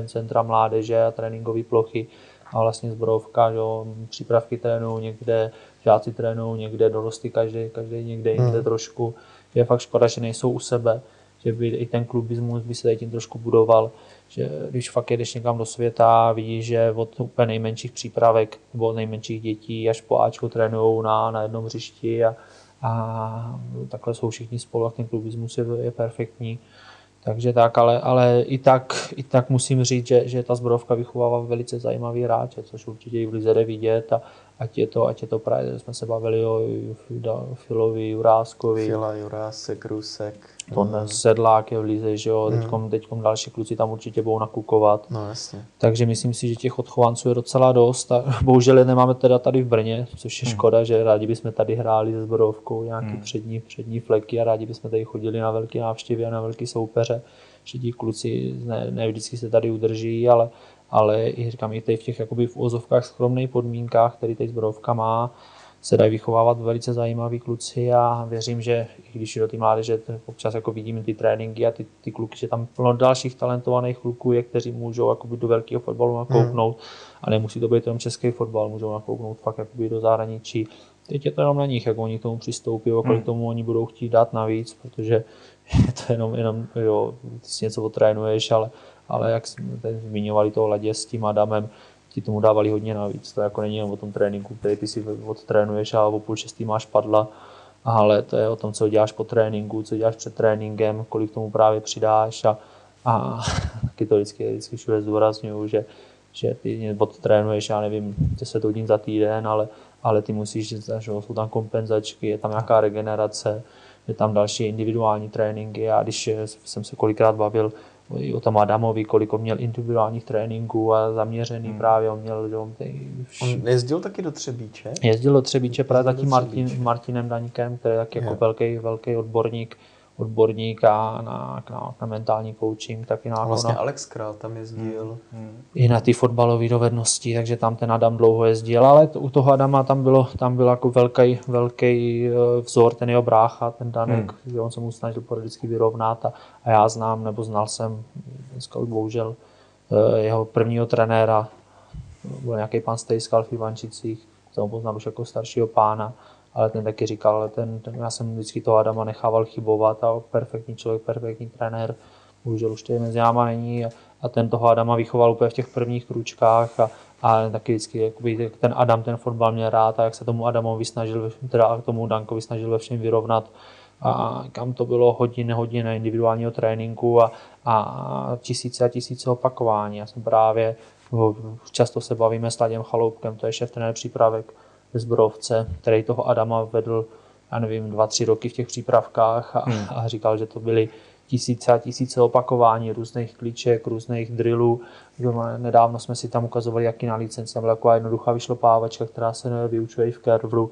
centra mládeže a tréninkové plochy a vlastně zbrojovka, že jo, přípravky trénují někde, žáci trénují někde, dorosty každý, každý někde jinde hmm. trošku. Je fakt škoda, že nejsou u sebe, že by i ten klubismus by se tady tím trošku budoval, že když fakt jedeš někam do světa, vidíš, že od úplně nejmenších přípravek nebo od nejmenších dětí až po Ačko trénují na, na jednom hřišti a, a takhle jsou všichni spolu a ten klubismus je, je perfektní. Takže tak, ale, ale i, tak, i tak musím říct, že, že ta zbrojovka vychovává velice zajímavý hráče, což určitě i v Lize vidět a ať je to, ať je to právě, jsme se bavili o Filovi, Juráskovi. Fila, Jurásek, Rusek. To no. Sedlák je v Lize, že jo, mm. teďkom, teďkom další kluci tam určitě budou nakukovat. No jasně. Takže myslím si, že těch odchovanců je docela dost a bohužel je nemáme teda tady v Brně, což je mm. škoda, že rádi bychom tady hráli se zborovkou nějaký mm. přední, přední fleky a rádi bychom tady chodili na velké návštěvy a na velké soupeře, že ti kluci ne, ne vždycky se tady udrží, ale ale i říkám, i v těch jakoby v ozovkách skromných podmínkách, který teď zbrojovka má, se dají vychovávat velice zajímaví kluci a věřím, že i když do té mládeže občas jako vidíme ty tréninky a ty, ty kluky, že tam plno dalších talentovaných kluků je, kteří můžou jakoby do velkého fotbalu nakouknout hmm. a nemusí to být jenom český fotbal, můžou nakouknout fakt jakoby do zahraničí. Teď je to jenom na nich, jak oni k tomu přistoupí, kolik hmm. tomu oni budou chtít dát navíc, protože je to jenom, jenom jo, ty si něco otrénuješ, ale ale jak jsme zmiňovali toho ladě s tím Adamem, ti tomu dávali hodně navíc. To jako není jen o tom tréninku, který ty si odtrénuješ a o půl šestý máš padla, ale to je o tom, co děláš po tréninku, co děláš před tréninkem, kolik tomu právě přidáš a, a taky to vždycky, vždycky všude zdůraznuju, že, že ty odtrénuješ, já nevím, 10 hodin za týden, ale, ale ty musíš, že jsou tam kompenzačky, je tam nějaká regenerace, je tam další individuální tréninky a když jsem se kolikrát bavil i o tom Adamovi, kolik on měl individuálních tréninků a zaměřený hmm. právě, on měl... On, vš... on jezdil taky do Třebíče? Jezdil do Třebíče právě za tím Martin, Martinem Daníkem, který je tak jako velký, velký odborník odborník a na, na, na mentální coaching, tak i na... Vlastně na, Alex Král tam jezdil. Hmm. I na ty fotbalové dovednosti, takže tam ten Adam dlouho jezdil, ale to, u toho Adama tam bylo, tam byl jako velký, velký eh, vzor, ten jeho brácha, ten Danek, hmm. on se mu snažil vždycky vyrovnat a, a já znám, nebo znal jsem, dneska už bohužel, eh, jeho prvního trenéra, byl nějaký pan Stejskal v Ivančicích, jsem ho poznal už jako staršího pána, ale ten taky říkal, ten, ten, já jsem vždycky toho Adama nechával chybovat a perfektní člověk, perfektní trenér, bohužel už to mezi náma není a, a ten toho Adama vychoval úplně v těch prvních kručkách a, a taky vždycky jakoby, ten Adam ten fotbal měl rád a jak se tomu Adamovi snažil, teda tomu Dankovi snažil ve všem vyrovnat a kam to bylo hodně na individuálního tréninku a, a tisíce a tisíce opakování. Já jsem právě, často se bavíme s Laděm Chaloupkem, to je šéf trenér přípravek, Zbrovce, který toho Adama vedl, já nevím, dva, tři roky v těch přípravkách a, hmm. a říkal, že to byly tisíce a tisíce opakování různých klíček, různých drillů. Nedávno jsme si tam ukazovali, jaký na licenci, tam byla taková jednoduchá vyšlopávačka, která se vyučuje i v Kervru.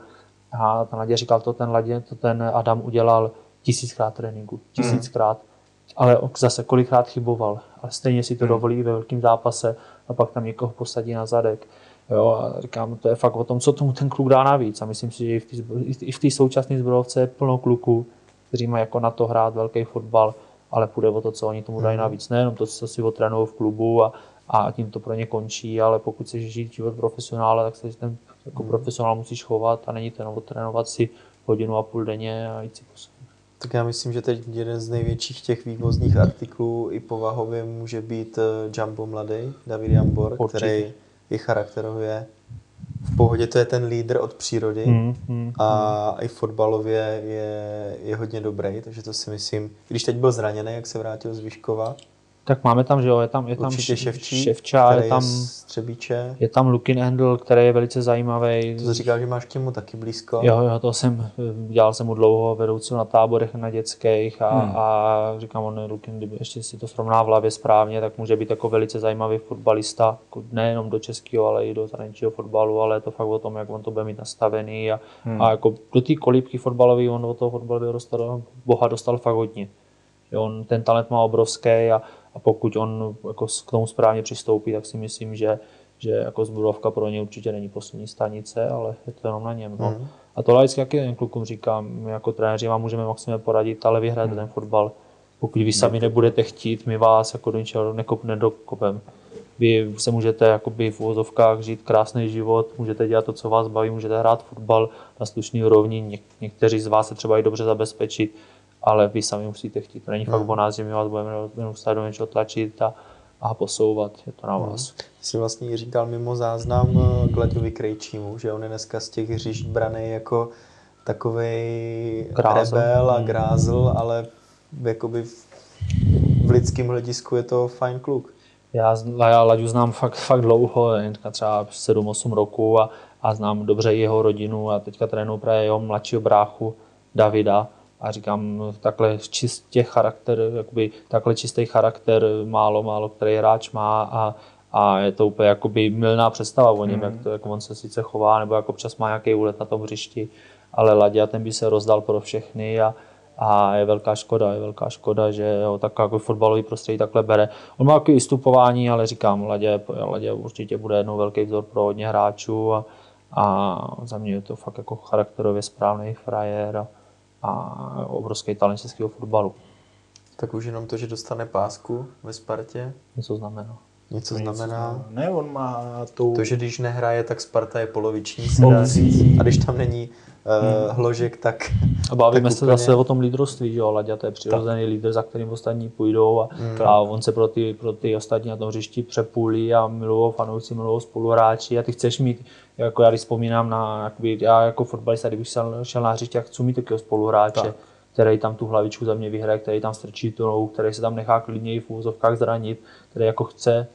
A ten Ladě říkal, to ten, Ladě, to ten Adam udělal tisíckrát tréninku, hmm. tisíckrát. Hmm. Ale zase kolikrát chyboval. Ale stejně si to hmm. dovolí ve velkém zápase a pak tam někoho posadí na zadek. Jo, a říkám, to je fakt o tom, co tomu ten kluk dá navíc. A myslím si, že i v té současné zbrojovce je plno kluků, kteří mají jako na to hrát velký fotbal, ale půjde o to, co oni tomu dají mhm. navíc. Nejenom to, co si otrénují v klubu a, a tím to pro ně končí, ale pokud chceš žít život profesionále, tak se ten jako mhm. profesionál musíš chovat a není to jenom otrénovat si hodinu a půl denně a jít si posunout. Tak já myslím, že teď jeden z největších těch vývozních artiklů i povahově může být eh, Jumbo mladý, David Jambor, Určitě. který i charakterově v pohodě, to je ten lídr od přírody mm, mm, a mm. i fotbalově je, je hodně dobrý, takže to si myslím, když teď byl zraněný, jak se vrátil z Výškova, tak máme tam, že jo, je tam, je tam Určitě Ševčí, Ševča, je tam, Střebíče. je tam Lukin Handel, který je velice zajímavý. To jsi říkal, že máš k němu taky blízko. Jo, jo, to jsem, dělal jsem mu dlouho vedoucí na táborech na dětských a, hmm. a říkám, on Lukin, kdyby ještě si to srovná v hlavě správně, tak může být jako velice zajímavý fotbalista, jako nejenom do českého, ale i do zahraničního fotbalu, ale je to fakt o tom, jak on to bude mít nastavený a, hmm. a jako do té kolíbky fotbalové, on do toho fotbalového dostal, boha dostal fakt hodně. Jo, on ten talent má obrovský a, a pokud on jako k tomu správně přistoupí, tak si myslím, že, že jako zbrojovka pro ně určitě není poslední stanice, ale je to jenom na něm. No. Mm. A to vždycky jaký ten klukům říkám, my jako trenéři vám můžeme maximálně poradit, ale vyhrajete mm. ten fotbal. Pokud vy sami nebudete chtít, my vás jako do ničeho nekop, nedokopem. Vy se můžete jakoby v uvozovkách žít krásný život, můžete dělat to, co vás baví, můžete hrát fotbal na slušný úrovni, Něk- někteří z vás se třeba i dobře zabezpečit, ale vy sami musíte chtít. To není hmm. fakt o nás, že my vás budeme neustále do něčeho tlačit a, a posouvat, je to na hmm. vás. Hmm. Jsi vlastně říkal mimo záznam eh, Glaďovi Krejčímu, že on je dneska z těch hřišť braný jako takový rebel a hmm. grázl, ale jakoby v, v lidském hledisku je to fajn kluk. Já, já Laďu znám fakt, fakt dlouho, třeba 7-8 roků a, a znám dobře jeho rodinu a teďka trénuji právě jeho mladšího bráchu Davida a říkám, takhle čistě charakter, jakoby, takhle čistý charakter málo, málo který hráč má a, a je to úplně jakoby milná představa o něm, mm. jak, to, jak on se sice chová, nebo jak občas má nějaký úlet na tom hřišti, ale Ladě ten by se rozdal pro všechny a, a je velká škoda, je velká škoda, že ho tak jako fotbalový prostředí takhle bere. On má takový vystupování, ale říkám, Ladě, Ladě určitě bude jednou velký vzor pro hodně hráčů a, a za mě je to fakt jako charakterově správný frajer a, a obrovský talent českého fotbalu. Tak už jenom to, že dostane pásku ve Spartě. Něco znamená. Něco znamená. Ne, on má tu... To, že když nehraje, tak Sparta je poloviční, se dá říct. A když tam není uh, hložek, tak... A bavíme se úplně... zase o tom lídrovství, že jo, Laďa to je přirozený tak. lídr, za kterým ostatní půjdou a, hmm. a on se pro ty, pro ty ostatní na tom hřišti přepůlí a milují fanouci, milují spoluhráči a ty chceš mít, jako já když vzpomínám na, jakoby, já jako fotbalista, kdybych šel, šel na hřiště, chci mít takového spoluhráče. Tak který tam tu hlavičku za mě vyhraje, který tam strčí tu nohu, který se tam nechá klidně i v úvozovkách zranit, který jako chce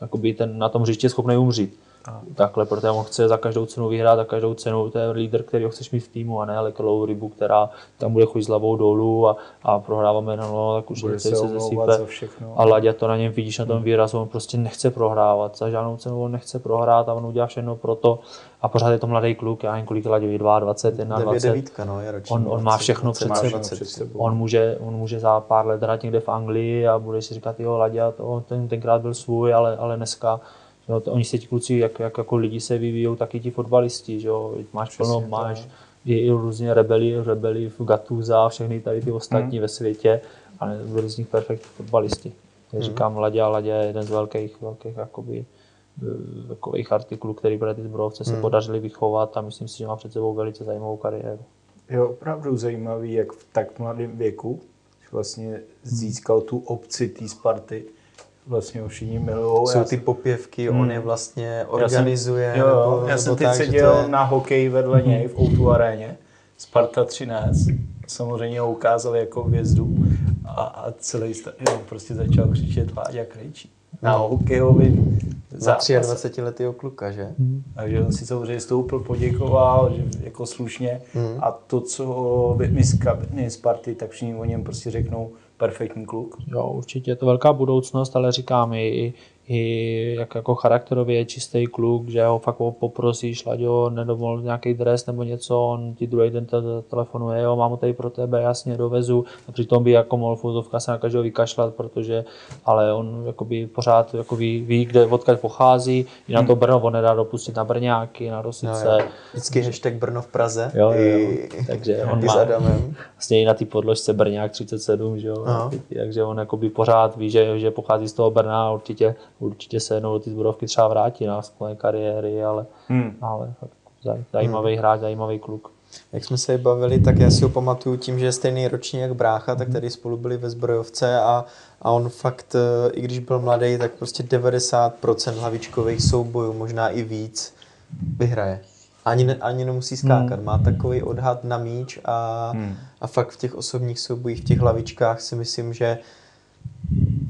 jakoby ten na tom hřiště schopný umřít. A. Takhle, protože on chce za každou cenu vyhrát, za každou cenu, to je lídr, který ho chceš mít v týmu a ne leklou rybu, která tam bude chodit s hlavou dolů a, a prohráváme na no, tak už bude se, se zesype. A Ladě to na něm vidíš, na tom výrazu, on prostě nechce prohrávat, za žádnou cenu on nechce prohrát a on udělá všechno pro to. A pořád je to mladý kluk, já nevím, kolik Laděvi, 22, 21, 20. Devítka, no, je roční, on, on má všechno před, sebou. On může, on může za pár let hrát někde v Anglii a bude si říkat, jo, Ladě, to, ten, tenkrát byl svůj, ale, ale dneska Jo, to, oni se ti kluci, jak, jak jako lidi se vyvíjí, tak i ti fotbalisti, že jo, máš Přesně plno, máš i, i různě rebeli, rebeli v Gatuza, všechny tady ty ostatní hmm. ve světě, ale různí perfektní fotbalisti. Já hmm. říkám, Ladě a Ladě je jeden z velkých, velkých jakoby, eh, takových artiklů, který pro ty zbrojovce se hmm. podařili vychovat a myslím si, že má před sebou velice zajímavou kariéru. Je opravdu zajímavý, jak v tak mladém věku vlastně získal tu obci té Sparty, vlastně ho všichni milují. Jsou ty popěvky, hmm. on je vlastně organizuje. Já jsem, jo, nebo, já jsem teď seděl je... na hokej vedle něj v O2 aréně, Sparta 13. Samozřejmě ho ukázal jako hvězdu a, a celý stadion prostě začal křičet Láďa Krejčí. Na hmm. hokejovým za 23 letého kluka, že? Hmm. Takže on si samozřejmě stoupil, poděkoval, že jako slušně hmm. a to, co my z kabiny Sparty, tak všichni o něm prostě řeknou, perfektní kluk. Jo, určitě je to velká budoucnost, ale říkám i, i jak jako charakterově je čistý kluk, že ho fakt poprosíš, Laďo, nedovol nějaký dres nebo něco, on ti druhý den telefonuje, jo, mám ho tady pro tebe, jasně, dovezu. A přitom by jako mohl fuzovka se na každého vykašlat, protože, ale on jakoby pořád jako ví, ví kde odkud pochází, i na to hmm. Brno on nedá dopustit na Brňáky, na Rosice. Jo. Vždycky hashtag Brno v Praze. Jo, jo, jo. Takže on má, s Adamem. Vlastně i na té podložce Brňák 37, že jo, takže on jakoby pořád ví, že, že pochází z toho Brna, určitě určitě se jednou do ty zborovky třeba vrátí na sklé kariéry, ale, hmm. ale zajímavý hmm. hráč, zajímavý kluk. Jak jsme se bavili, tak já si ho pamatuju tím, že je stejný ročník jak brácha, tak tady spolu byli ve zbrojovce a, a on fakt, eh, i když byl mladý, tak prostě 90% hlavičkových soubojů, možná i víc, vyhraje. Ani, ne, ani nemusí skákat, hmm. má takový odhad na míč a, hmm. a fakt v těch osobních soubojích, v těch hlavičkách si myslím, že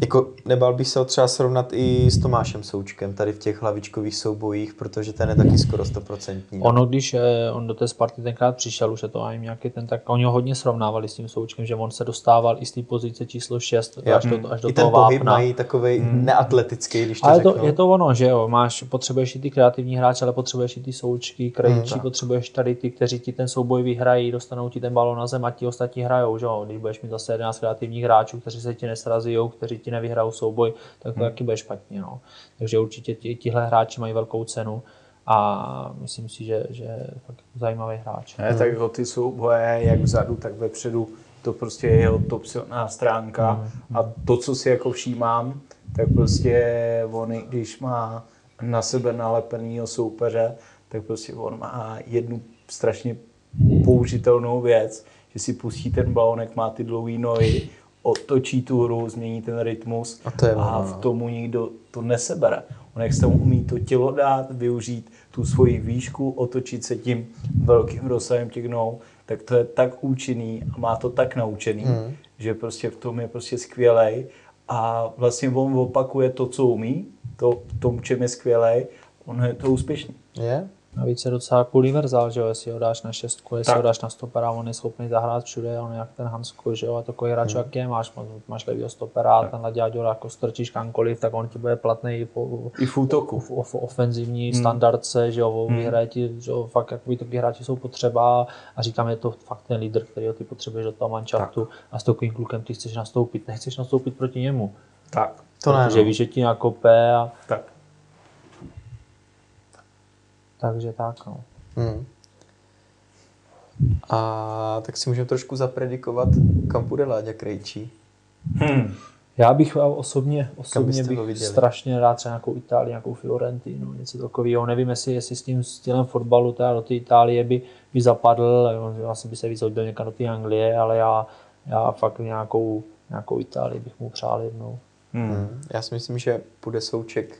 jako nebal bych se ho třeba srovnat i s Tomášem Součkem tady v těch hlavičkových soubojích, protože ten je taky skoro stoprocentní. Ono, když eh, on do té Sparty tenkrát přišel, už je to ani nějaký ten, tak oni ho hodně srovnávali s tím Součkem, že on se dostával i z té pozice číslo 6 až do, až do I toho ten pohyb vápna. mají takový hmm. neatletický, když to ale řeknu. to, je to ono, že jo, máš, potřebuješ i ty kreativní hráče, ale potřebuješ i ty Součky, krejčí, hmm. potřebuješ tady ty, kteří ti ten souboj vyhrají, dostanou ti ten balon na zem a ti ostatní hrajou, že jo, když budeš mít zase 11 kreativních hráčů, kteří se ti nesrazí, kteří ti nevyhrajou souboj, tak to hmm. taky bude špatně. No. Takže určitě tihle hráči mají velkou cenu a myslím si, že, že je fakt zajímavý hráč. Ne, tak ho ty souboje jak vzadu, tak vepředu, to prostě je jeho top silná stránka mm. a to, co si jako všímám, tak prostě on, když má na sebe nalepenýho soupeře, tak prostě on má jednu strašně použitelnou věc, že si pustí ten balonek, má ty dlouhé nohy, otočí tu hru, změní ten rytmus a, to je a v tomu nikdo to nesebere. On jak se tam umí to tělo dát, využít tu svoji výšku, otočit se tím velkým rozsahem těch nohou, tak to je tak účinný a má to tak naučený, mm. že prostě v tom je prostě skvělej a vlastně on opakuje to, co umí, to, v tom, čem je skvělej, on je to úspěšný. Je? Navíc je docela jako univerzál, že jo, jestli ho dáš na šestku, jestli tak. ho dáš na stopera, on je schopný zahrát všude, on je jak ten Hansko, že jo, a takový hráč, hmm. jak je, máš, máš levýho stopera, tak. ten Laděďo jako strčíš kamkoliv, tak on ti bude platný i, po, I v útoku. V, v, v ofenzivní hmm. standardce, že jo, hmm. vyhraje ti, že jo, fakt takový taky hráči jsou potřeba a říkám, je to fakt ten lídr, který ty potřebuješ do toho manšaftu a s takovým klukem ty chceš nastoupit, nechceš nastoupit proti němu. Tak. To ne, Protože no. víš, že ti nakope a tak. Takže tak, no. Hmm. A tak si můžeme trošku zapredikovat, kam půjde Láďa Krejčí. Hmm. Já bych osobně, osobně bych strašně rád třeba nějakou Itálii, nějakou Fiorentinu, něco takového. Nevím, jestli, jestli s tím stylem fotbalu teda do té Itálie by, by zapadl, asi by se víc hodil někam do té Anglie, ale já, já fakt nějakou, nějakou Itálii bych mu přál jednou. Hmm. Hmm. Já si myslím, že půjde souček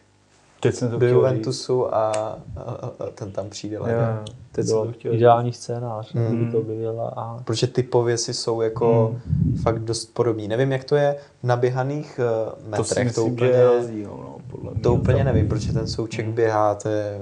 Teď jsem to do Juventusu a, a, a, ten tam přijde. Yeah, teď bylo to ideální scénář, mm. kdyby to objevila. A... Protože ty pověsy jsou jako mm. fakt dost podobný. Nevím, jak to je v naběhaných uh, metrech. To, si myslím, to úplně, že rozdíl, no, podle to úplně tam... nevím, protože ten souček mm. běhá, to je...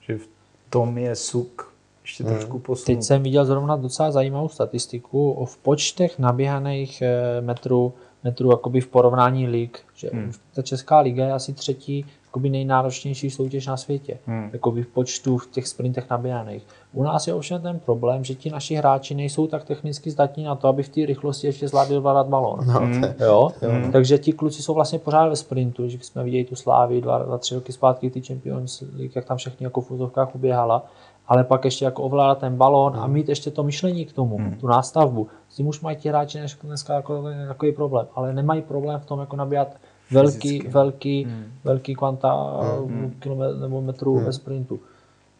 Že v tom je suk ještě mm. trošku posunut. Teď jsem viděl zrovna docela zajímavou statistiku o v počtech naběhaných eh, metrů metrů jakoby v porovnání lig, že hmm. ta Česká liga je asi třetí jakoby nejnáročnější soutěž na světě, hmm. jakoby v počtu v těch sprintech nabíjaných. U nás je ovšem ten problém, že ti naši hráči nejsou tak technicky zdatní na to, aby v té rychlosti ještě zvládli ovládat balón. No, hmm. jo? Hmm. Takže ti kluci jsou vlastně pořád ve sprintu, že jsme viděli tu Slávy dva, dva, tři roky zpátky, ty Champions League, jak tam všechny jako v úzovkách uběhala, ale pak ještě jako ovládat ten balón hmm. a mít ještě to myšlení k tomu, hmm. tu nástavbu. S tím už mají ti hráči dneska jako takový problém, ale nemají problém v tom jako nabíjat velký, Fyzicky. velký, hmm. velký kvanta hmm. hmm. kilometrů nebo metrů hmm. ve sprintu.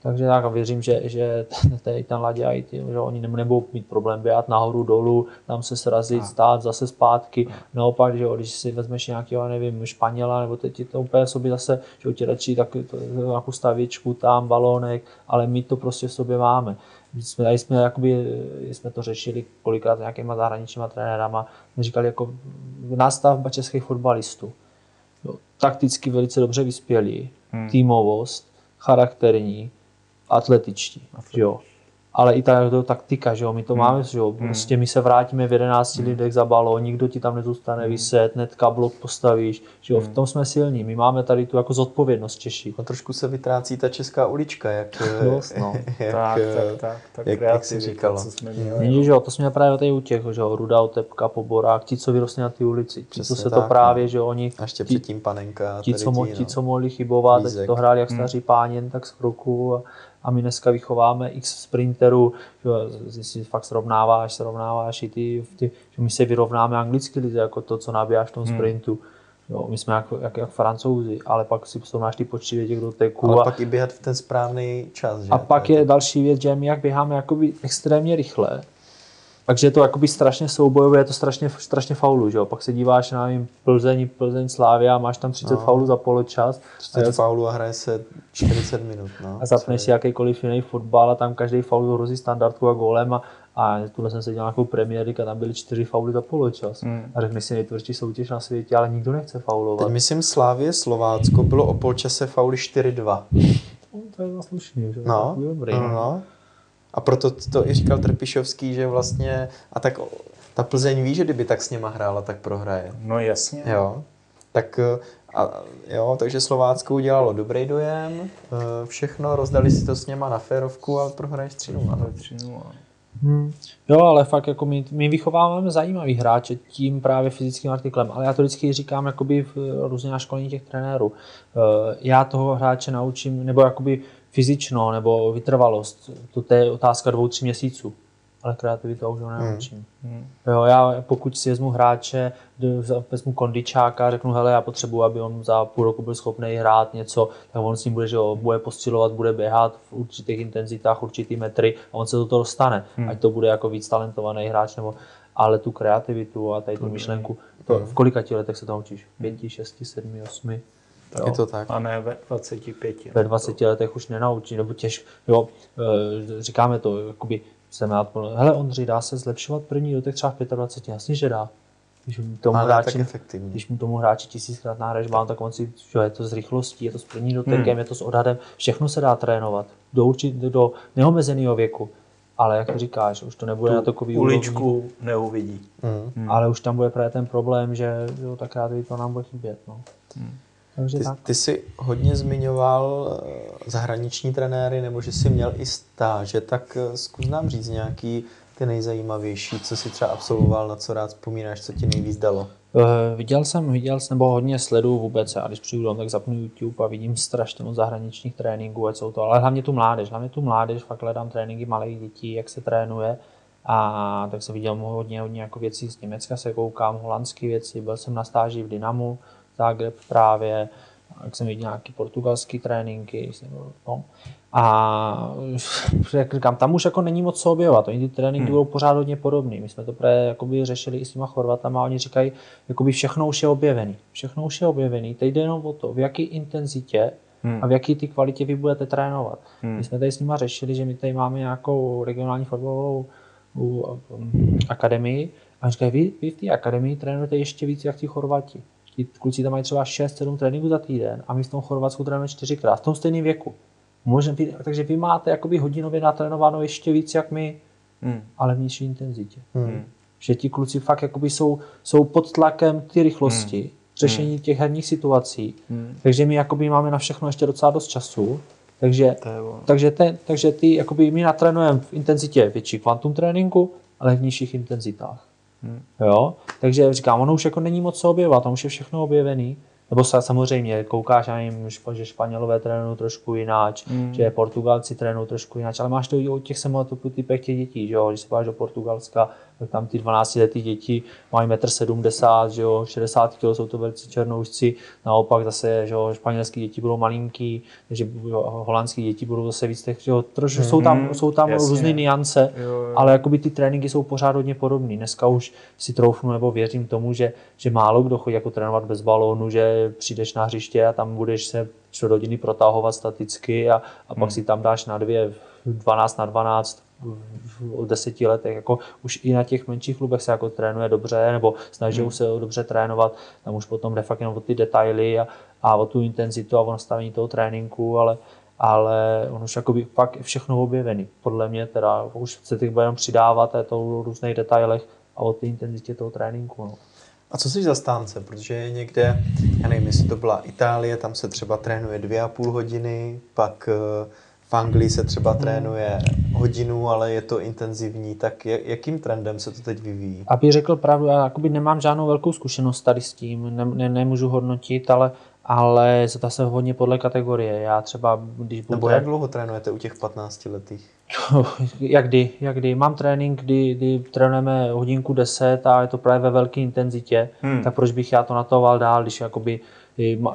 Takže tak a věřím, že, že tady ten Ladě ty, že oni nebudou mít problém běhat nahoru, dolů, tam se srazit, a. stát, zase zpátky. A. Naopak, že jo, když si vezmeš nějakého, nevím, Španěla, nebo teď to úplně sobě zase, že ti radši tak, nějakou stavičku tam, balónek, ale my to prostě v sobě máme. Jsme, tady jsme, jakoby, jsme to řešili kolikrát s nějakýma zahraničníma trenérama, říkali jako nástavba českých fotbalistů. Jo, takticky velice dobře vyspělí, hmm. týmovost, charakterní, atletičtí. Jo ale i ta to taktika, že jo, my to hmm. máme, že jo, hmm. prostě my se vrátíme v 11 hmm. lidech za balón, nikdo ti tam nezůstane hmm. vyset, netka blok postavíš, že jo, hmm. v tom jsme silní, my máme tady tu jako zodpovědnost Češi. A trošku se vytrácí ta česká ulička, jak, Dost, no. jak, tak, tak, tak, tak, jak, jak jsi říkala. Co jsme měli, Není, že jo, to jsme měli právě tady u těch, že jo, Ruda, Otepka, Poborák, ti, co vyrostli na ty ulici, ti, co se tak, to právě, no. že oni... A ještě předtím Panenka. Ti, co, mo, ti, co mohli chybovat, to hráli jak staří páni, tak z kroku a a my dneska vychováme x sprinterů, že si fakt srovnáváš, srovnáváš i ty, ty že my se vyrovnáme anglicky lidi, jako to, co nabíjáš v tom hmm. sprintu. Jo, my jsme jak, jak, jak francouzi, ale pak si srovnáš ty počty věděk do teku. Ale a, pak i běhat v ten správný čas. Že? A pak je další věc, že my jak běháme jakoby extrémně rychle, takže je to jakoby strašně soubojové, je to strašně, strašně faulu, že jo? Pak se díváš na nevím, Plzeň, Plzeň Slávia, máš tam 30 no. faulů za poločas. 30 faulů a hraje se 40 minut, no. A zapneš si jakýkoliv jiný fotbal a tam každý faul hrozí standardku a gólem a, a tuhle jsem se dělal nějakou premiéry a tam byly 4 fauly za poločas. Hmm. A řekneš si nejtvrdší soutěž na světě, ale nikdo nechce faulovat. Teď myslím Slávě Slovácko bylo o polčase fauly 4-2. No, to je slušný, že? No, dobrý. no, no. A proto to i říkal Trpišovský, že vlastně, a tak ta Plzeň ví, že kdyby tak s něma hrála, tak prohraje. No jasně. Jo. Tak a, jo, takže Slovácko udělalo dobrý dojem, eh, všechno, rozdali si to s něma na férovku a prohraješ 3-0. 3-0. Hmm. Jo, ale fakt jako my, my vychováváme zajímavý hráče tím právě fyzickým artiklem, ale já to vždycky říkám jakoby v různě na školení těch trenérů. Eh, já toho hráče naučím, nebo jakoby fyzično, nebo vytrvalost, to je otázka dvou, tři měsíců ale kreativitu už ho nenaučím. Hmm. Jo, já pokud si vezmu hráče, vezmu kondičáka, řeknu, hele, já potřebuji, aby on za půl roku byl schopný hrát něco, tak on s ním bude, že jo, bude postilovat, bude běhat v určitých intenzitách, určitý metry a on se do toho dostane. Hmm. Ať to bude jako víc talentovaný hráč, nebo ale tu kreativitu a tady tu myšlenku, to, v kolika letech se to naučíš? Pěti, šesti, sedmi, osmi? Jo. Je to tak. A ne ve 25. Ve 20 letech už nenaučí, nebo těž, jo, e, říkáme to, jakoby jsem rád, hele Ondřej, dá se zlepšovat první dotek třeba v 25, jasně, že dá. Když mu tomu, Ale hráči, když mu tomu hráči tisíckrát nahraješ mám, tak on si, že je to s rychlostí, je to s první dotekem, hmm. je to s odhadem, všechno se dá trénovat do, určit, do neomezeného věku. Ale jak to říkáš, už to nebude tu na takový uličku úrovni. neuvidí. Hmm. Hmm. Ale už tam bude právě ten problém, že jo, tak rád to nám bude chybět. No. Hmm. Takže ty, tak. ty jsi hodně zmiňoval eh, zahraniční trenéry, nebo že jsi měl i stáže, tak eh, zkus nám říct nějaký ty nejzajímavější, co si třeba absolvoval, na co rád vzpomínáš, co ti nejvíc dalo? Uh, viděl jsem, viděl jsem, nebo hodně sleduju vůbec, a když přijdu dom, tak zapnu YouTube a vidím strašně moc zahraničních tréninků, ať jsou to, ale hlavně tu mládež, hlavně tu mládež, fakt hledám tréninky malých dětí, jak se trénuje, a tak jsem viděl hodně, hodně jako věcí z Německa se koukám, holandské věci, byl jsem na stáži v Dynamu, Zagreb právě, jak jsem viděl nějaký portugalský tréninky, no. A jak říkám, tam už jako není moc co objevovat, oni ty tréninky hmm. budou pořád hodně podobný. My jsme to právě jakoby řešili i s těma Chorvatama a oni říkají, jakoby všechno už je objevený. Všechno už je objevený, teď jde jenom o to, v jaké intenzitě hmm. a v jaké ty kvalitě vy budete trénovat. Hmm. My jsme tady s nimi řešili, že my tady máme nějakou regionální fotbalovou akademii a říkají, vy, vy v té akademii trénujete ještě víc jak ti Chorvati ti kluci tam mají třeba 6-7 tréninků za týden a my v tom Chorvatsku trénujeme čtyřikrát v tom stejném věku. Můžem, takže vy máte jakoby hodinově natrénováno ještě víc jak my, hmm. ale v nižší intenzitě. Hmm. Že ti kluci fakt jakoby jsou, jsou pod tlakem ty rychlosti, hmm. řešení hmm. těch herních situací. Hmm. Takže my jakoby máme na všechno ještě docela dost času. Takže, takže, ten, takže ty, jakoby my natrénujeme v intenzitě větší kvantum tréninku, ale v nižších intenzitách. Hmm. Jo? Takže říkám, ono už jako není moc co objevovat, tam už je všechno objevený. Nebo samozřejmě koukáš, já nevím, že Španělové trénují trošku jináč, mm. že Portugalci trénují trošku jináč, ale máš to i o těch typech těch dětí, že jo? když se páš do Portugalska, tak tam ty 12 letý děti mají 1,70 m, že jo? 60 kg jsou to velice černoušci, naopak zase že jo? španělský děti budou malinký, takže holandský děti budou zase víc těch, že jo? Troš, mm. jsou tam, jsou tam různé niance, jo, jo. ale jakoby ty tréninky jsou pořád hodně podobné. Dneska už si troufnu nebo věřím tomu, že, že málo kdo chodí jako trénovat bez balónu, že přijdeš na hřiště a tam budeš se čtvrt hodiny protahovat staticky a, a pak hmm. si tam dáš na dvě 12 na 12 v deseti letech. Jako už i na těch menších klubech se jako trénuje dobře, nebo snaží hmm. se dobře trénovat, tam už potom de facto jenom o ty detaily a, a o tu intenzitu a o nastavení toho tréninku, ale, ale on už jakoby fakt všechno objevený. Podle mě teda už se těch bude jenom přidávat a je to o různých detailech a o té intenzitě toho tréninku. No. A co jsi zastánce? Protože někde, já nevím, jestli to byla Itálie, tam se třeba trénuje dvě a půl hodiny, pak eh, v Anglii se třeba hmm. trénuje hodinu, ale je to intenzivní, tak jakým trendem se to teď vyvíjí? Aby řekl pravdu, já nemám žádnou velkou zkušenost tady s tím, ne, ne, nemůžu hodnotit, ale ale to se hodně podle kategorie. Já třeba, když budu... Nebo jak dlouho trénujete u těch 15 letých? jak kdy, jak kdy. Mám trénink, kdy, kdy trénujeme hodinku 10 a je to právě ve velké intenzitě, hmm. tak proč bych já to natoval dál, když jakoby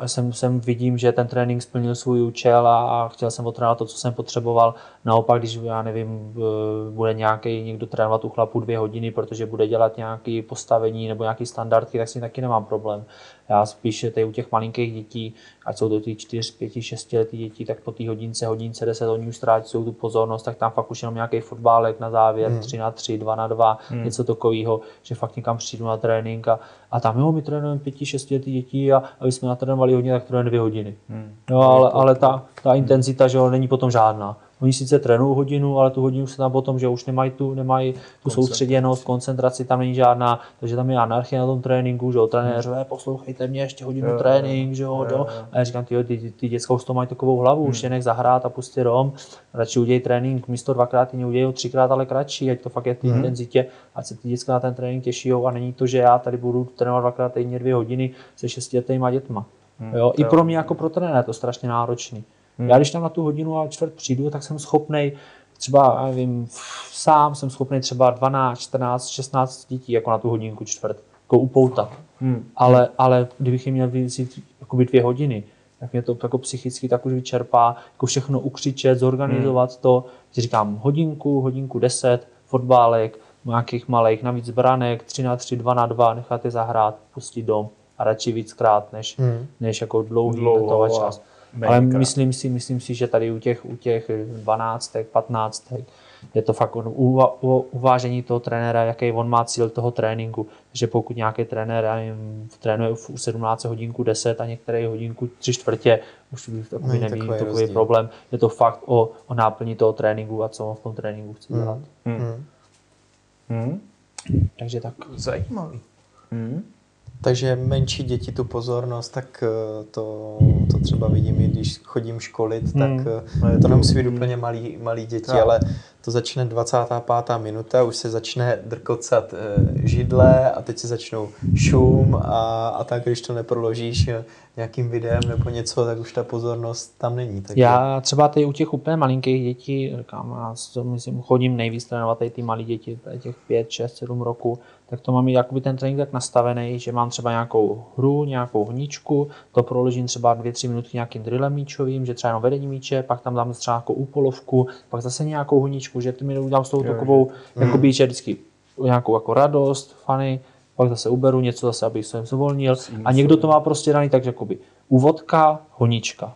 jsem, jsem vidím, že ten trénink splnil svůj účel a, a chtěl jsem otrénovat to, co jsem potřeboval. Naopak, když já nevím, bude nějaký někdo trénovat u chlapu dvě hodiny, protože bude dělat nějaké postavení nebo nějaké standardky, tak s tím taky nemám problém. Já spíš tady u těch malinkých dětí, ať jsou to ty 4, 5, 6 letý děti, tak po té hodince, hodince 10, oni už ztrácí tu pozornost, tak tam fakt už jenom nějaký fotbálek na závěr, hmm. 3 na 3, 2 na 2, hmm. něco takového, že fakt někam přijdu na trénink a, a tam jo, my trénujeme 5, 6 letý dětí a aby jsme natrénovali hodně, tak trénujeme 2 hodiny. Hmm. No, ale, ale ta, ta intenzita, že jo, není potom žádná Oni sice trénují hodinu, ale tu hodinu se tam potom, že už nemají tu, nemají tu soustředěnost, koncentraci tam není žádná, takže tam je anarchie na tom tréninku, že jo, trenér, hmm. poslouchejte mě ještě hodinu jo, trénink, že jo, jo. A já říkám, ty, ty, ty děcka už to mají takovou hlavu, hmm. už je nech zahrát a pustě rom, radši udělej trénink, místo dvakrát týdně udělej třikrát, ale kratší, ať to fakt je ty hmm. intenzitě, ať se ty děcka na ten trénink těší a není to, že já tady budu trénovat dvakrát týdně dvě hodiny se šestiletýma dětma. Hmm, jo? I pro mě jako pro trenéra je to strašně náročný. Hmm. Já když tam na tu hodinu a čtvrt přijdu, tak jsem schopný třeba, nevím, sám jsem schopný třeba 12, 14, 16 dětí jako na tu hodinku čtvrt, jako upoutat. Hmm. Ale, ale kdybych jim měl vzít jakoby dvě hodiny, tak mě to jako psychicky tak už vyčerpá, jako všechno ukřičet, zorganizovat hmm. to. Říkám hodinku, hodinku deset, fotbálek, nějakých malých, navíc branek, 3 na 3, 2 na 2, nechat je zahrát, pustit dom a radši víckrát, než, hmm. než jako dlouhý Dlouho, čas. Ale myslím si, myslím si, že tady u těch, u těch 12, 15 je to fakt uva, uvážení toho trenéra, jaký on má cíl toho tréninku. že pokud nějaký trenér já jim, trénuje v 17 hodinku 10 a některé hodinku 3 čtvrtě, už takový není takový, takový problém. Je to fakt o, o náplní toho tréninku a co on v tom tréninku chce dělat. Hmm. Hmm. Hmm. Takže tak. Zajímavý. Hmm. Takže menší děti tu pozornost, tak eh, to, to třeba vidím, i když chodím školit, hmm. tak eh, to nemusí být úplně malý, malý děti, tak. ale to začne 25. minuta, už se začne drkocat eh, židle a teď se začnou šum a, a tak, když to neproložíš nějakým videem nebo něco, tak už ta pozornost tam není. Tak já třeba tady u těch úplně malinkých dětí, říkám, já myslím, chodím nejvíc trénovat tady ty malé děti, těch 5, 6, 7 roku, tak to mám jakoby ten trénink tak nastavený, že mám třeba nějakou hru, nějakou hníčku, to proložím třeba 2-3 minutky nějakým drillem míčovým, že třeba jenom vedení míče, pak tam dám třeba nějakou úpolovku, pak zase nějakou hníčku, že to mi udělám s tou takovou, mm. jakoby, že vždycky nějakou jako radost, fany, pak zase uberu něco zase, abych se zvolnil. A někdo to má prostě daný tak, jakoby úvodka, honička,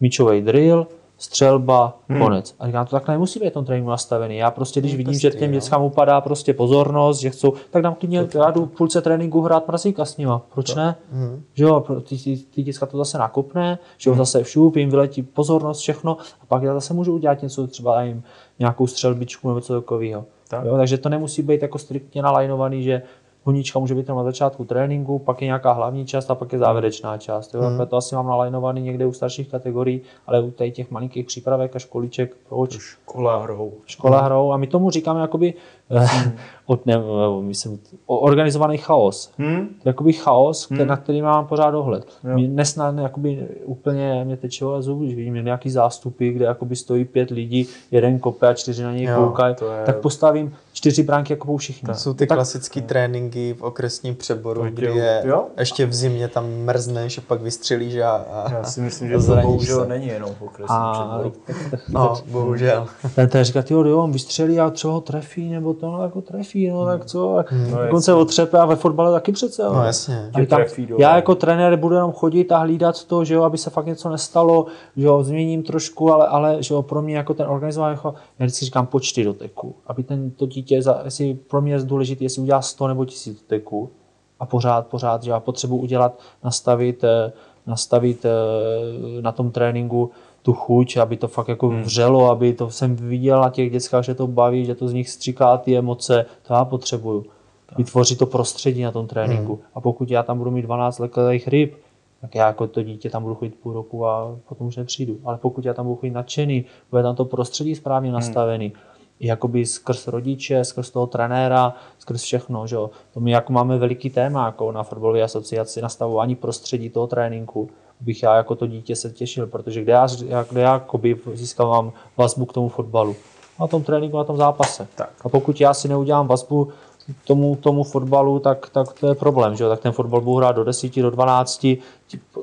míčový drill, střelba, hmm. konec. A říkám, to takhle nemusí být v tom tréninku nastavený. Já prostě, když vidím, že těm dětskám upadá prostě pozornost, že chcou, tak dám klidně, já jdu v půlce tréninku hrát mrazíka s nima. Proč to. ne? Hmm. Že jo, ty, ty, ty děcka to zase nakopne, že jo, hmm. zase všup, jim vyletí pozornost, všechno a pak já zase můžu udělat něco, třeba jim nějakou střelbičku nebo něco takového. Tak. Jo, takže to nemusí být jako striktně nalajnovaný, že Honička může být na začátku tréninku, pak je nějaká hlavní část a pak je závěrečná část. Jo? Hmm. To asi mám nalajnovaný někde u starších kategorií, ale u těch malinkých přípravek a školiček, proč? Škola hrou. Škola hrou a my tomu říkáme jakoby hmm. od, ne, myslím, organizovaný chaos. Hmm? Jakoby chaos, hmm. na který mám pořád dohled. Mě nesnad jakoby úplně mě teče zub, když vidím nějaký zástupy, kde jakoby stojí pět lidí, jeden kope a čtyři na něj koukají, je... tak postavím čtyři bránky jako všichni. To jsou ty tak, klasické tréninky v okresním přeboru, kdy je jo? ještě v zimě tam mrzneš a pak vystřelíš a, a Já si myslím, že to bohužel není jenom v okresním a, přeboru. No, bohužel. Ten, ten říká, jo, jo, on vystřelí a třeba ho trefí, nebo to no, jako trefí, no tak co. Hmm. No, Dokonce otřepe a ve fotbale taky přece. No jasně. A říkám, já jako trenér budu jenom chodit a hlídat to, že jo, aby se fakt něco nestalo, že jo, změním trošku, ale, ale že jo, pro mě jako ten organizovaný, jako, já vždycky říkám počty doteků, aby ten, to dítě, jestli pro mě je důležité, jestli udělá 100 nebo 1000 doteků a pořád, pořád, že já potřebuji udělat, nastavit, eh, nastavit eh, na tom tréninku tu chuť, aby to fakt jako hmm. vřelo, aby to jsem viděl na těch dětskách, že to baví, že to z nich stříká ty emoce, to já potřebuju. Tak. Vytvořit to prostředí na tom tréninku. Hmm. A pokud já tam budu mít 12 leklých ryb, tak já jako to dítě tam budu chodit půl roku a potom už nepřijdu. Ale pokud já tam budu chodit nadšený, bude tam to prostředí správně hmm. Jakoby skrz rodiče, skrz toho trenéra, skrz všechno. Že? To my jako máme veliký téma jako na fotbalové asociaci, nastavování prostředí toho tréninku, bych já jako to dítě se těšil, protože kde já, kde já jakoby získávám vazbu k tomu fotbalu? Na tom tréninku, na tom zápase. Tak. A pokud já si neudělám vazbu tomu, tomu fotbalu, tak, tak to je problém, že? tak ten fotbal budu hrát do 10, do 12,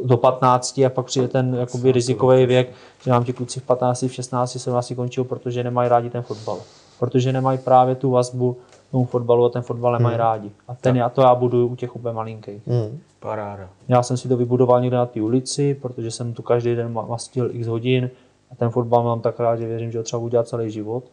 do 15 a pak přijde ten jakoby rizikový věk, že nám ti kluci v 15, v 16, 17 končí, protože nemají rádi ten fotbal. Protože nemají právě tu vazbu tomu fotbalu a ten fotbal nemají hmm. rádi. A ten já, to já budu u těch úplně malinkých. Hmm. Paráda. Já jsem si to vybudoval někde na té ulici, protože jsem tu každý den mastil x hodin a ten fotbal mám tak rád, že věřím, že ho třeba udělat celý život.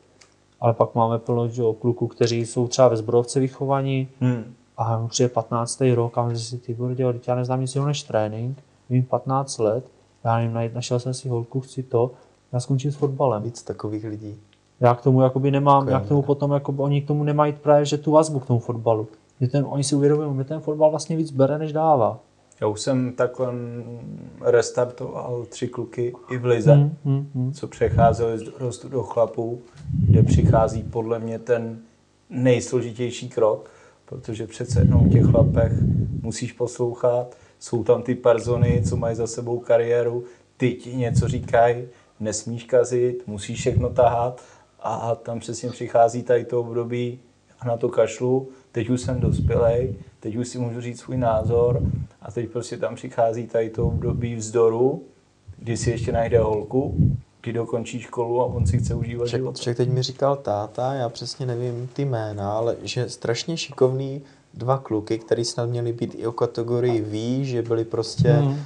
Ale pak máme plno že, kluků, kteří jsou třeba ve zbrojovce vychovaní hmm. a přijde 15. rok a myslím si, ty bordě, já neznám nic jiného než trénink, vím 15 let, já nevím, našel jsem si holku, chci to, Já skončím s fotbalem. Víc takových lidí. Já k tomu jakoby nemám, Jako já k tomu ne? potom, jakoby, oni k tomu nemají právě, že tu vazbu k tomu fotbalu. Že ten, oni si uvědomují, že ten fotbal vlastně víc bere, než dává. Já už jsem takhle restartoval tři kluky i v Lize, Hmm, hmm, hmm. co přecházeli z dorostu do chlapů, kde přichází podle mě ten nejsložitější krok, protože přece jenom v těch chlapech musíš poslouchat, jsou tam ty persony, co mají za sebou kariéru, ty ti něco říkají, nesmíš kazit, musíš všechno tahat. A tam přesně přichází tady to období a na to kašlu, teď už jsem dospělej, teď už si můžu říct svůj názor a teď prostě tam přichází tady to období vzdoru, kdy si ještě najde holku, kdy dokončí školu a on si chce užívat život. však teď mi říkal táta, já přesně nevím ty jména, ale že strašně šikovný dva kluky, který snad měli být i o kategorii V, že byli prostě Hmm. uh,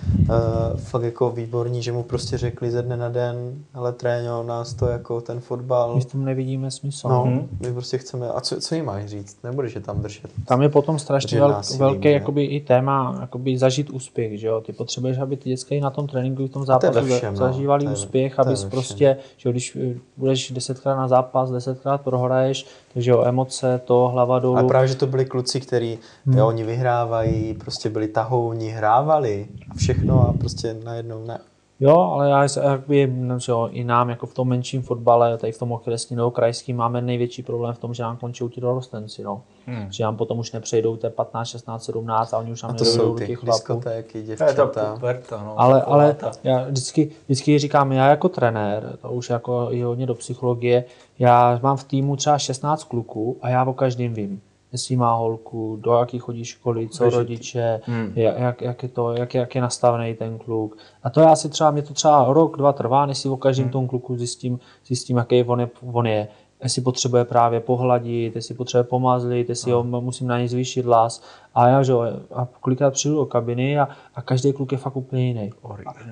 fakt jako výborní, že mu prostě řekli ze dne na den, ale tréňo, nás to jako ten fotbal. My v tom nevidíme smysl. No, Mhm. my prostě chceme, a co, co jim máš říct? Nebudeš je tam držet. Tam je potom strašně Držet velk, násilím, velký ne? jakoby, i téma jakoby zažít úspěch. Že jo? Ty potřebuješ, aby ty děcka i na tom tréninku, v tom zápasu všem, no. zažívali To je- úspěch, všem. prostě, že jo, když eh, budeš desetkrát na zápas, desetkrát prohraješ, takže jo, emoce, to, hlava dolů. Ale právě, že to byli kluci, kteří, Hmm. jo, oni vyhrávají, prostě byli tahouni, hrávali a všechno a prostě najednou ne. Jo, ale já se- jakoby, no, že jo, i nám jako v tom menším fotbale, tady v tom okresním nebo krajským máme největší problém v tom, že nám končí ti dorostenci. No. Hmm. Že nám potom už nepřejdou té 15, 16, 17 a oni už nám nedojdou jsou do ty těch chlapů. To je děvčata. ta puberta, no. Ale, ale já vždycky, vždycky říkám, já jako trenér, to už jako i hodně do psychologie, já mám v týmu třeba 16 kluků a já o každém vím. Jestli má holku, do jaký chodí školy, co ty- rodiče, Hmm. jak, jak, je to, jak, jak je nastavený ten kluk. A to já si třeba, mě to třeba rok, dva trvá, než si o každém Hmm. tom kluku zjistím, zjistím jaký on je, on je. Jestli potřebuje právě pohladit, jestli potřebuje pomazlit, jestli ho musím na něj zvýšit hlas. A já, že jo, a kolikrát přijdu do kabiny a, a každý kluk je fakt úplně jiný.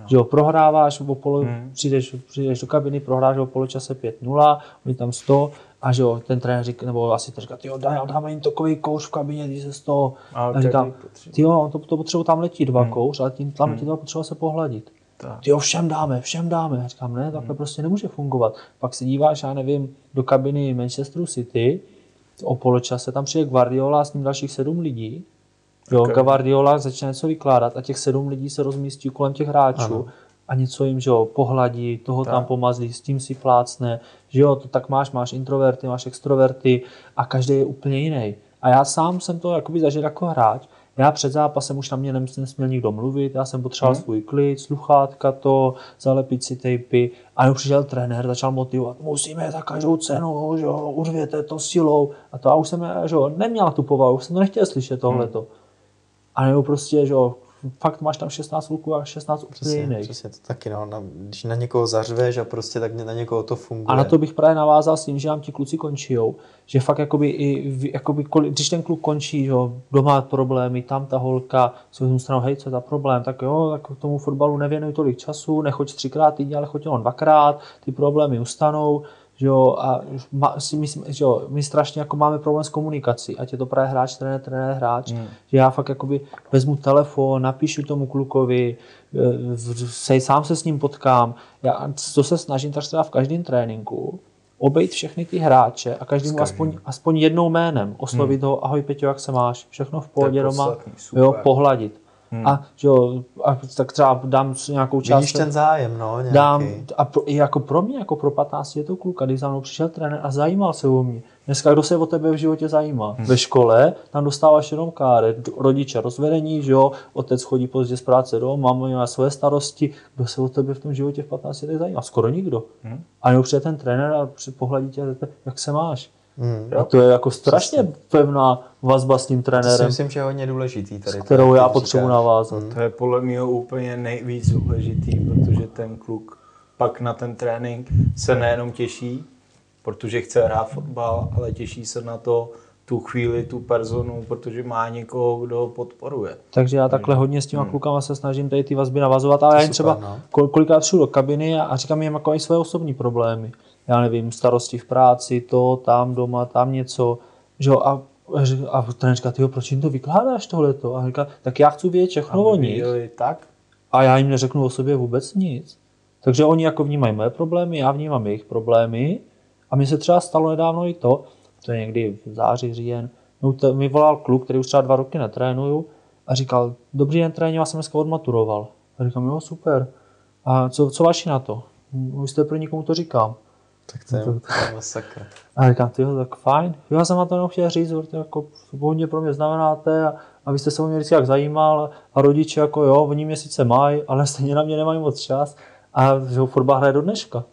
Že jo, prohráváš, o polo, Hmm. přijdeš, přijdeš do kabiny, prohráš o poločase 5-0, oni tam 100 a že jo, ten trenér říká, nebo asi to říká, jo, daj, dáme jim takový kouř v kabině, když se z toho. A A ty jo, to, to potřebuji tam letí dva Hmm. kouř, ale tím tam letí dva potřeba se pohladit. Tak. Ty jo, všem dáme, všem dáme. Já říkám, ne, takhle prostě nemůže fungovat. Pak se díváš, já nevím, do kabiny Manchesteru City, o poločase tam přijde Guardiola a s ním dalších sedm lidí. Jo, Ok. Guardiola začne něco vykládat a těch sedm lidí se rozmístí kolem těch hráčů Ano. a něco jim, že jo, pohladí, toho Tak. tam pomazlí, s tím si plácne, že jo, to tak máš, máš introverty, máš extroverty a každý je úplně jiný. A já sám jsem to jakoby zažil jako hráč, já před zápasem už na mě nesměl nikdo mluvit, já jsem potřeboval Mhm. svůj klid, sluchátka to, zalepit si tejpy. A jenom přišel trenér, začal motivovat, musíme za každou cenu, že jo, urvěte to silou. A to já už jsem že jo, neměl tu povahu, už jsem to nechtěl slyšet tohleto. A nebo prostě, že jo, fakt máš tam 16 kluků a 16 úplně Přesně, jiných. přesně to taky, no. Na, když na někoho zařveš a prostě tak na někoho to funguje. A na to bych právě navázal s tím, že nám ti kluci končijou. Že fakt jakoby, i, jakoby, když ten kluk končí, jo, doma má problémy, tam ta holka, vezmu stranu, hej, co je za problém, tak jo, tak tomu fotbalu nevěnuj tolik času, nechoď třikrát týdně, ale choď jenom dvakrát, ty problémy ustanou, že jo, a ma, si myslím, že jo, my strašně jako máme problém s komunikací, ať je to právě hráč, trenér, trenér, hráč, Hmm. že já fakt jakoby vezmu telefon, napíšu tomu klukovi, eh, se, sám se s ním potkám. Já to se snažím tak třeba v každém tréninku, obejít všechny ty hráče a každému každým. aspoň, aspoň jednou jménem oslovit ho, ahoj Peťo, jak se máš, všechno v pohodě doma, jo, pohladit. Hmm. A, jo, a tak třeba dám nějakou část. Vidíš ten zájem, no, nějaký. Dám, a pro, i jako pro mě, jako pro 15 je to kluka, když za mnou přišel trenér a zajímal se o mě. Dneska kdo se o tebe v životě zajímá? Hmm. Ve škole tam dostáváš jenom káret, d- rodiče rozvedení, že jo, otec chodí pozdě z práce do, máma má své starosti, kdo se o tebe v tom životě v 15 letech zajímá? Skoro nikdo. Hmm. A nebo přijde ten trenér a při- pohladí tě, jak se máš? Hmm. A to je jako strašně pevná vazba s tím To si trenérem, myslím, že je hodně důležitý tady. s kterou já potřebuji navázat. To je podle mě úplně nejvíc důležitý, protože ten kluk pak na ten trénink se nejenom těší, protože chce hrát fotbal, ale těší se na to tu chvíli, tu personu, protože má někoho, kdo ho podporuje. Takže já takhle hodně s těma klukama se snažím tady ty vazby navazovat, ale já jim super, třeba no. kol- kolikrát přijdu do kabiny a, a říkám jim jako i své osobní problémy. Já nevím, starosti v práci, to, tam doma, tam něco. Že jo, a, a, ten říká, tyjo, proč jim to vykládáš tohleto? A říká, tak já chci vědět všechno o nich tak? a já jim neřeknu o sobě vůbec nic. Takže oni jako vnímají moje problémy, já vnímám jejich problémy. A mně se třeba stalo nedávno i to, to je někdy v září, říjen, no, mi volal kluk, který už třeba dva roky netrénuju a říkal, dobrý den tréně, já jsem dneska odmaturoval. A říkám, jo, super. A co, co vaši na to? Vy jste pro nikomu to říkám. Tak to je, to je masakr. A říkám, ty tak fajn. Já jsem na to jenom chtěl říct, protože jako hodně pro mě znamenáte a, a vy jste se o mě vždycky jak zajímal a rodiče jako jo, oni mě sice mají, ale stejně na mě nemají moc čas. A že ho fotbal hraje do dneška.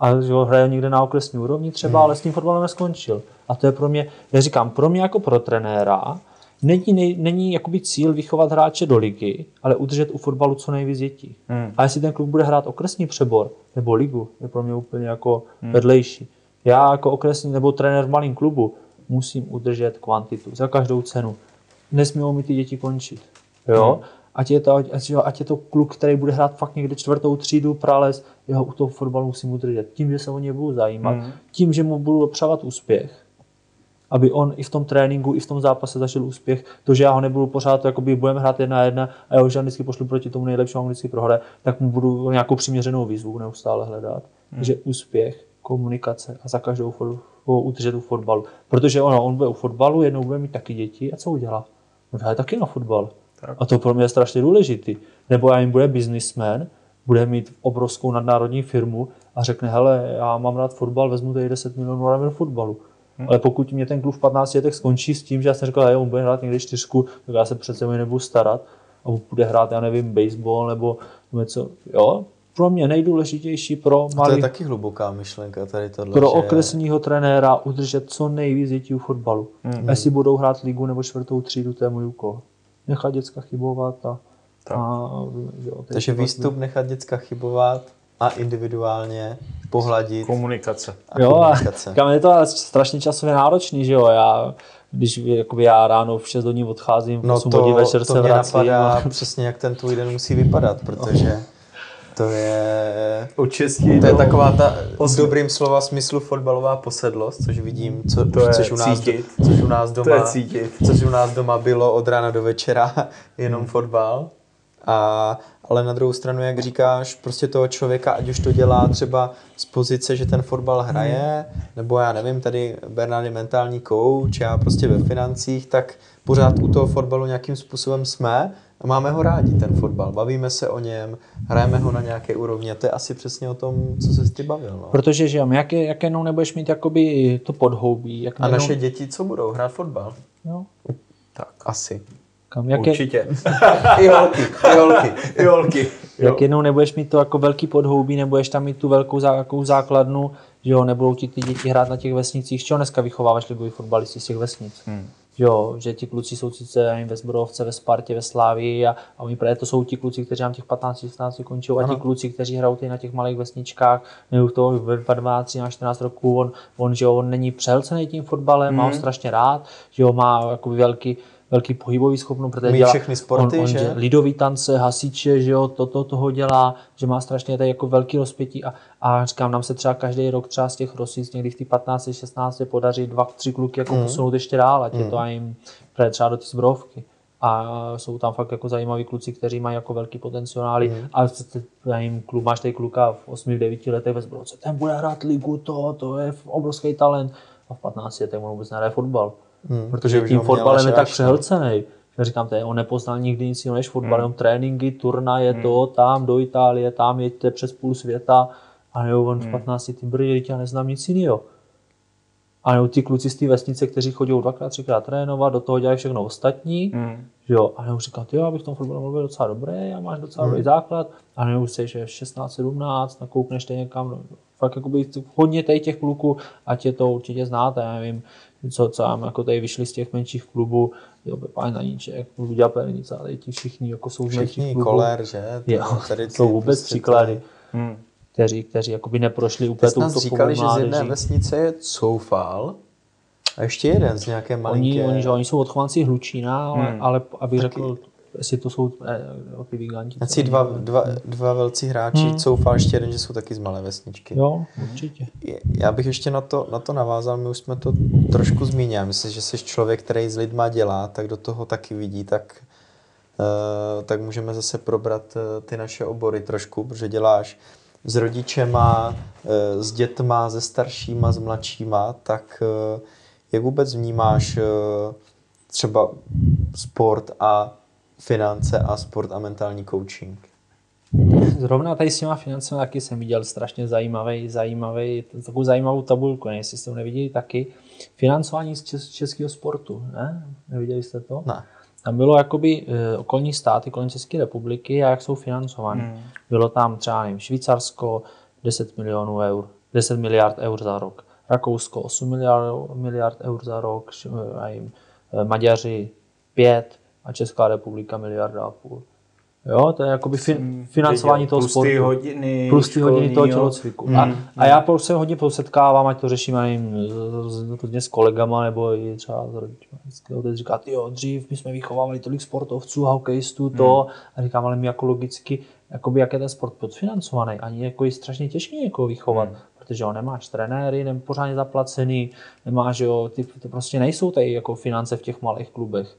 A že ho hraje někde na okresní úrovni třeba, hmm. ale s tím fotbalem neskončil. A to je pro mě, já říkám, pro mě jako pro trenéra, není, nej, není jakoby cíl vychovat hráče do ligy, ale udržet u fotbalu co nejvíc dětí. Hmm. A jestli ten klub bude hrát okresní přebor nebo ligu, je pro mě úplně jako hmm. vedlejší. Já jako okresní nebo trenér v malém klubu musím udržet kvantitu za každou cenu. Nesmí mi ty děti končit. Jo? Hmm. Ať je, to, ať, ať je to kluk, který bude hrát fakt někde čtvrtou třídu, prales, jeho u toho fotbalu musím udržet. Tím, že se o ně budu zajímat, hmm. tím, že mu budu dopřávat úspěch aby on i v tom tréninku, i v tom zápase zažil úspěch. To, že já ho nebudu pořád, jakoby budeme hrát jedna a jedna a já ho vždycky pošlu proti tomu nejlepšímu anglicky prohraje, tak mu budu nějakou přiměřenou výzvu neustále hledat. Hmm. Takže úspěch, komunikace a za každou for, udržet u fotbalu. Protože ono, on bude u fotbalu, jednou bude mít taky děti a co udělá? On hraje taky na fotbal. Tak. A to pro mě je strašně důležitý. Nebo já jim bude businessman, bude mít obrovskou nadnárodní firmu a řekne, hele, já mám rád fotbal, vezmu tady 10 milionů a do fotbalu. Hmm. Ale pokud mě ten klub v 15 letech skončí s tím, že já jsem říkal, že on bude hrát někdy čtyřku, tak já se přece mě nebudu starat a bude hrát, já nevím, baseball nebo něco. Jo, pro mě nejdůležitější pro malý... To je taky hluboká myšlenka tady tohle. Pro že... okresního trenéra udržet co nejvíc dětí u fotbalu. Mm-hmm. Jestli budou hrát ligu nebo čtvrtou třídu, to je můj úkol. Nechat děcka chybovat a... Tak. a jo, Takže výstup nechat děcka chybovat a individuálně pohladit. Komunikace. A jo, komunikace. a kam je to strašně časově náročný, že jo, já když jakoby já ráno v 6 hodin odcházím, no 8 to, hodin večer to se vracím. napadá a... přesně, jak ten tvůj den musí vypadat, protože to je... Od 6 To je taková ta v dobrým slova smyslu fotbalová posedlost, což vidím, co, to což, u nás, cítit. což u nás doma, to je cítit. což u nás doma bylo od rána do večera, jenom hmm. fotbal. A, ale na druhou stranu, jak říkáš, prostě toho člověka, ať už to dělá třeba z pozice, že ten fotbal hraje, hmm. nebo já nevím, tady Bernard je mentální coach, já prostě ve financích, tak pořád u toho fotbalu nějakým způsobem jsme a máme ho rádi, ten fotbal. Bavíme se o něm, hrajeme ho na nějaké úrovni a to je asi přesně o tom, co se ty bavil. No. Protože, že jak, jak jenom nebudeš mít jakoby to podhoubí. Jak a naše děti co budou? Hrát fotbal? Jo. Tak, asi. Kam, jak Určitě. Je... I holky, i holky, i holky. Jak jednou nebudeš mít to jako velký podhoubí, nebudeš tam mít tu velkou zá, základnu, že jo, nebudou ti ty děti hrát na těch vesnicích. Z čeho dneska vychováváš ligový fotbalisty z těch vesnic? Hmm. Jo, že ti kluci jsou sice ve Zborovce, ve Spartě, ve Slávii a, a oni právě to jsou ti kluci, kteří tam těch 15-16 končí a ti kluci, kteří hrajou na těch malých vesničkách, nebo to ve 12, 13, 14 roků, on, on, že jo, on není přelcený tím fotbalem, hmm. má ho strašně rád, že jo, má jako velký, velký pohybový schopnost, protože dělá všechny sporty, on, on že? lidový tance, hasiče, že jo, toto toho dělá, že má strašně tady jako velký rozpětí a, a říkám, nám se třeba každý rok třeba z těch rosnic někdy v těch 15, 16 podaří dva, tři kluky jako mm. posunout ještě dál, ať mm. je to jim třeba do ty zbrovky. A jsou tam fakt jako zajímaví kluci, kteří mají jako velký potenciály. Mm. A já jim klub, máš tady kluka v 8-9 letech ve zbrovce, ten bude hrát ligu, to, to je obrovský talent. A v 15 letech on vůbec nehraje fotbal. Hmm, protože tím fotbalem je tak přehlcený. Já říkám, to je, on nepoznal nikdy nic jiného než fotbal, hmm. tréninky, turnaje, hmm. to, tam do Itálie, tam jeďte přes půl světa. A jo, on hmm. v 15 tím brdě, já neznám nic jiného. A jo, ti kluci z té vesnice, kteří chodí dvakrát, třikrát trénovat, do toho dělají všechno ostatní. Hmm. Že jo, a už říkám, jo, abych v tom fotbalu být docela dobrý, já máš docela hmm. dobrý základ. A už se, že 16, 17, nakoukneš někam, no, fakt jakoby hodně tady těch kluků, ať je to určitě znáte, já nevím, co, co nám jako tady vyšli z těch menších klubů, jo, Pepán Naníček, Ludia Pernica, tady ti všichni jako jsou z menších klubů. Koler, že? To, jo, tady jsou vůbec prostě příklady. Hmm. Kteří, kteří jakoby neprošli úplně tou nás říkali, že z jedné vesnice je Coufal, a ještě jeden z nějaké malinké... Oni, oni, že, oni jsou odchovanci Hlučína, ale, hmm. ale abych Taky... řekl, jestli to jsou eh, ty giganti. Asi dva, dva, dva velcí hráči, hmm. Coufal ještě jeden, že jsou taky z malé vesničky. Jo, určitě. Já bych ještě na to, na to navázal, my už jsme to trošku zmínili. Myslím, že jsi člověk, který s lidma dělá, tak do toho taky vidí, tak, uh, tak můžeme zase probrat uh, ty naše obory trošku, protože děláš s rodičema, eh, s dětma, se staršíma, s mladšíma, tak eh, jak vůbec vnímáš třeba sport a finance a sport a mentální coaching? Zrovna tady s těma financemi taky jsem viděl strašně zajímavý, zajímavý, takovou zajímavou tabulku, ne, jestli jste to neviděli taky. Financování z českého sportu, ne? Neviděli jste to? Ne. Tam bylo jakoby e, okolní státy kolem České republiky a jak jsou financované. Hmm. Bylo tam třeba nevím, Švýcarsko 10 milionů eur, 10 miliard eur za rok. Rakousko 8 miliard, miliard eur za rok, a jim, e, Maďaři 5 a Česká republika miliarda a půl. Jo, to je jakoby fin, financování toho plus sportu. Ty hodiny plus ty hodiny toho tělocviku. Mm, a, mm. a já se hodně posetkávám, ať to řeším, nevím, s, s kolegama, nebo i třeba s rodičmi. Otec říká, jo, dřív my jsme vychovávali tolik sportovců, hokejistů, to, mm. a říkám, ale my jako logicky, jakoby, jak je ten sport podfinancovaný, ani jako je strašně těžké někoho vychovat, mm. protože on nemáš trenéry, nem pořádně zaplacený, nemáš, jo, ty, to prostě nejsou tady jako finance v těch malých klubech.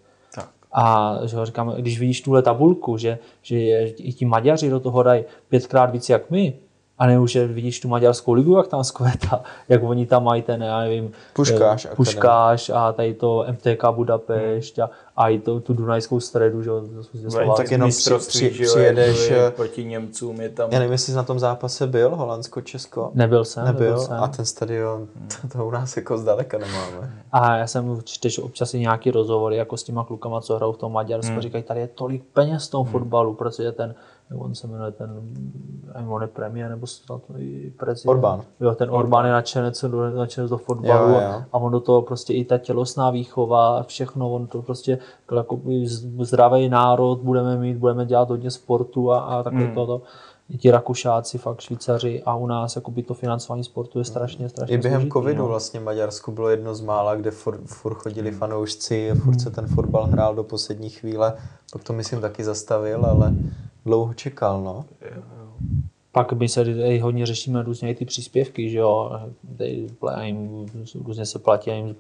A že ho říkám, když vidíš tuhle tabulku, že, že i ti Maďaři do toho dají pětkrát víc jak my, a ne už vidíš tu maďarskou ligu, jak tam skvětá, jak oni tam mají ten, já nevím, Puškáš, eh, Puškáš a tady to MTK Budapešť a, a i to, tu Dunajskou středu, že jo. Tak jenom při, při, přijedeš eh, proti Němcům, je tam... Já nevím, jestli jsi na tom zápase byl, Holandsko-Česko. Nebyl jsem, nebyl, nebyl jsem. A ten stadion, to, to u nás jako zdaleka nemáme. A já jsem čteš občas i nějaký rozhovory jako s těma klukama, co hrajou v tom Maďarsku, hmm. říkají, tady je tolik peněz v tom hmm. fotbalu, protože ten on se jmenuje ten, on je premiér, nebo snad i prezident. Orbán. Jo, ten Orbán je nadšenec, nadšenec do fotbalu jo, jo. a on do toho prostě i ta tělesná výchova, všechno, on to prostě jako zdravý národ budeme mít, budeme dělat hodně sportu a, a takhle hmm. to ti Rakušáci, fakt Švýcaři a u nás jakoby to financování sportu je strašně, strašně I během složitý, covidu no. vlastně Maďarsku bylo jedno z mála, kde furt, furt chodili hmm. fanoušci, furt se ten fotbal hrál do poslední chvíle, pak to myslím taky zastavil, ale dlouho čekal, no. Pak my se tady hodně řešíme různě ty příspěvky, že jo, jim, různě se platí, jim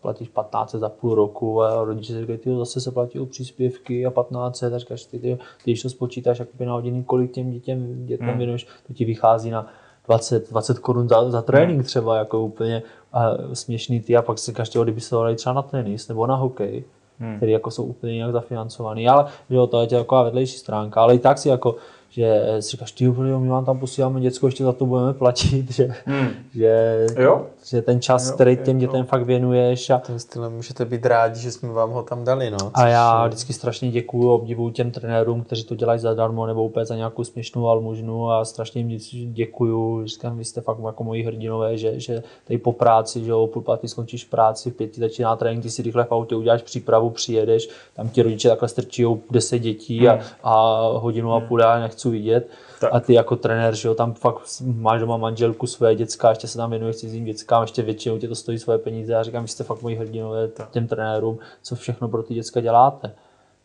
platíš 15 za půl roku a rodiče si říkají, zase se platí příspěvky a 15, tak říkáš, ty, ty, ty, když to spočítáš jakoby na hodiny, kolik těm dětem, dětem hmm. věnuješ, to ti vychází na 20, 20 korun za, za trénink hmm. třeba, jako úplně a směšný ty a pak si každého, kdyby se dali třeba na tenis nebo na hokej, hmm. který jako jsou úplně jinak zafinancovaný, ale jo, to je taková vedlejší stránka, ale i tak si jako že si říkáš, ty my vám tam posíláme děcko, ještě za to budeme platit, že, hmm. že, jo? Že ten čas, jo, který těm dětem fakt věnuješ. A, Tím stylem můžete být rádi, že jsme vám ho tam dali. No, a já je... vždycky strašně děkuju, obdivuju těm trenérům, kteří to dělají zadarmo nebo úplně za nějakou směšnou almužnu a strašně jim děkuju. Říkám, vy jste fakt jako moji hrdinové, že, že tady po práci, že o půl páty skončíš práci, v pěti začíná trénink, ty si rychle v autě uděláš přípravu, přijedeš, tam ti rodiče takhle strčí 10 dětí hmm. a, a hodinu a půl já nechci vidět. Tak. A ty jako trenér, že jo, tam fakt máš doma manželku, své děcka, ještě se tam věnuješ cizím dětskám, ještě většinou tě to stojí svoje peníze. A říkám, vy jste fakt moji hrdinové těm trenérům, co všechno pro ty děcka děláte.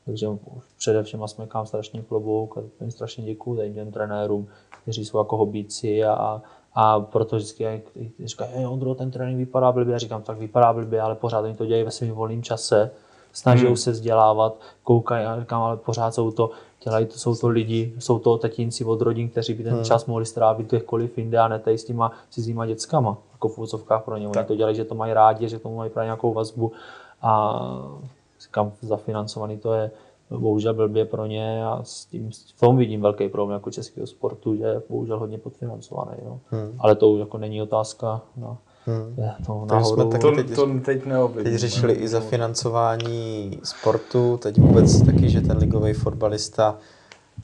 Takže především smekám strašně klobouk a jim strašně děkuju těm trenérům, kteří jsou jako hobíci a, a proto vždycky říkají, hej Ondro, ten trénink vypadá blbě, já říkám, tak vypadá blbě, ale pořád oni to dělají ve svém volném čase, snaží hmm. se vzdělávat, koukají a říkám, ale pořád jsou to dělají to, jsou to lidi, jsou to tatínci od rodin, kteří by ten hmm. čas mohli strávit kdekoliv jinde a ne tady s těma cizíma dětskama, jako v úzovkách pro ně. Oni to dělají, že to mají rádi, že tomu mají právě nějakou vazbu a kam zafinancovaný to je bohužel blbě pro ně a s tím, v tom vidím velký problém jako českého sportu, že je bohužel hodně podfinancovaný. No. Hmm. Ale to už jako není otázka na, Hmm. To, jsme taky teď, to, teď Teď řešili i za financování sportu, teď vůbec taky, že ten ligový fotbalista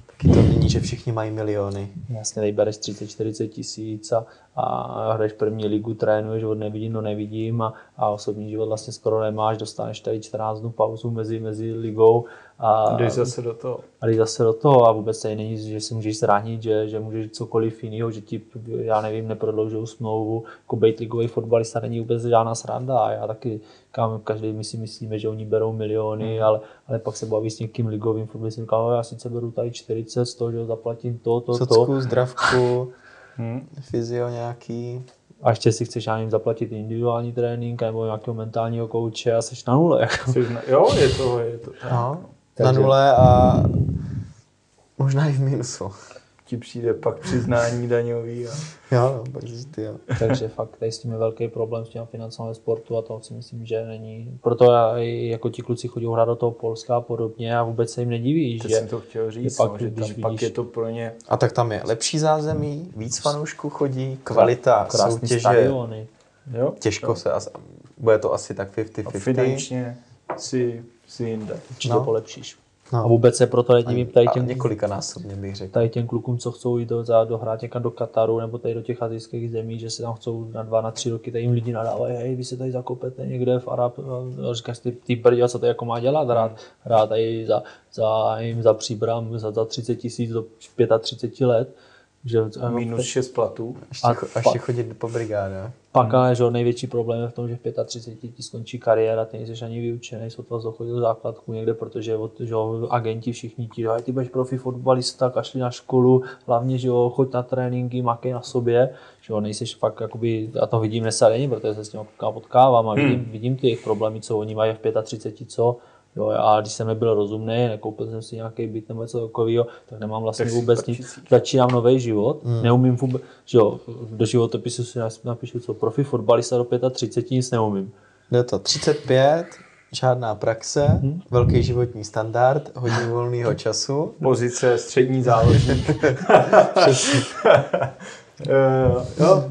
taky to není, že všichni mají miliony. Jasně, tady bereš 30-40 tisíc a, a hraješ první ligu, trénuješ od nevidím do nevidím a, a osobní život vlastně skoro nemáš, dostaneš tady 14 dnů pauzu mezi, mezi ligou a jdeš zase do toho. A jdeš zase do toho a vůbec tady není, že si můžeš zranit, že, že můžeš cokoliv jiného, že ti, já nevím, neprodloužou smlouvu. Jako být ligový fotbalista není vůbec žádná sranda a já taky, kam každý my si myslíme, že oni berou miliony, hmm. ale, ale pak se baví s někým ligovým fotbalistem, říká, já sice beru tady 40 z toho, že zaplatím to, to, Socku, to. zdravku, hmm. fyzio nějaký a ještě si chceš ani zaplatit individuální trénink nebo nějakého mentálního kouče a jsi na nule. Jako. Jo, je to, je to. No. Takže... Na nule a možná i v minusu. ti přijde pak přiznání daňový. A... Jo, no, pak ty, jo. Takže fakt tady s tím je velký problém s tím financem sportu a to si myslím, že není. Proto já, i jako ti kluci chodí hrát do toho Polska a podobně a vůbec se jim nediví, Teď že jsem to chtěl říct, pak, no, že když tam pak vidíš- je to pro ně A tak tam je lepší zázemí, víc fanoušků chodí, kvalita krásný soutěže. stadiony. jo, Těžko se, as, bude to asi tak a 50-50. finančně si, si jinde. Určitě No. polepšíš. No. A vůbec se proto nedivím tady A těm, několikanásobně bych řekl. tady těm klukům, co chcou jít do, za, dohrát někam do Kataru nebo tady do těch azijských zemí, že se tam chcou na dva, na tři roky, tady jim lidi nadávají, hej, vy se tady zakopete někde v Arab, a říkáš ty, ty brďo, co to jako má dělat, hrát, hrát tady za, za, jim za příbram za, za 30 tisíc do 35 let, že Minus 6 platů. Ještě, A ještě chodit po brigádách. Pak ale že největší problém je v tom, že v 35 ti skončí kariéra, ty nejsi ani vyučený, jsou to dochodil do základku někde, protože od, že jo, agenti všichni ti říkají, ty budeš profi fotbalista, kašli na školu, hlavně, že jo, choď na tréninky, makej na sobě, že jo, nejsi fakt, jakoby, a to vidím dnes a denně, protože se s tím potkávám a vidím, vidím ty jejich problémy, co oni mají v 35, co, Jo, a když jsem nebyl rozumný, nekoupil jsem si nějaký byt nebo něco takového, tak nemám vlastně Tak vůbec nic. si- Začínám nový život, mm. neumím vůbec, že jo, do životopisu si napíšu co, profi fotbalista do 35, nic neumím. Jde to 35, žádná praxe, Mhm. velký životní standard, hodně volného času. Pozice střední záložník. Eh, jo,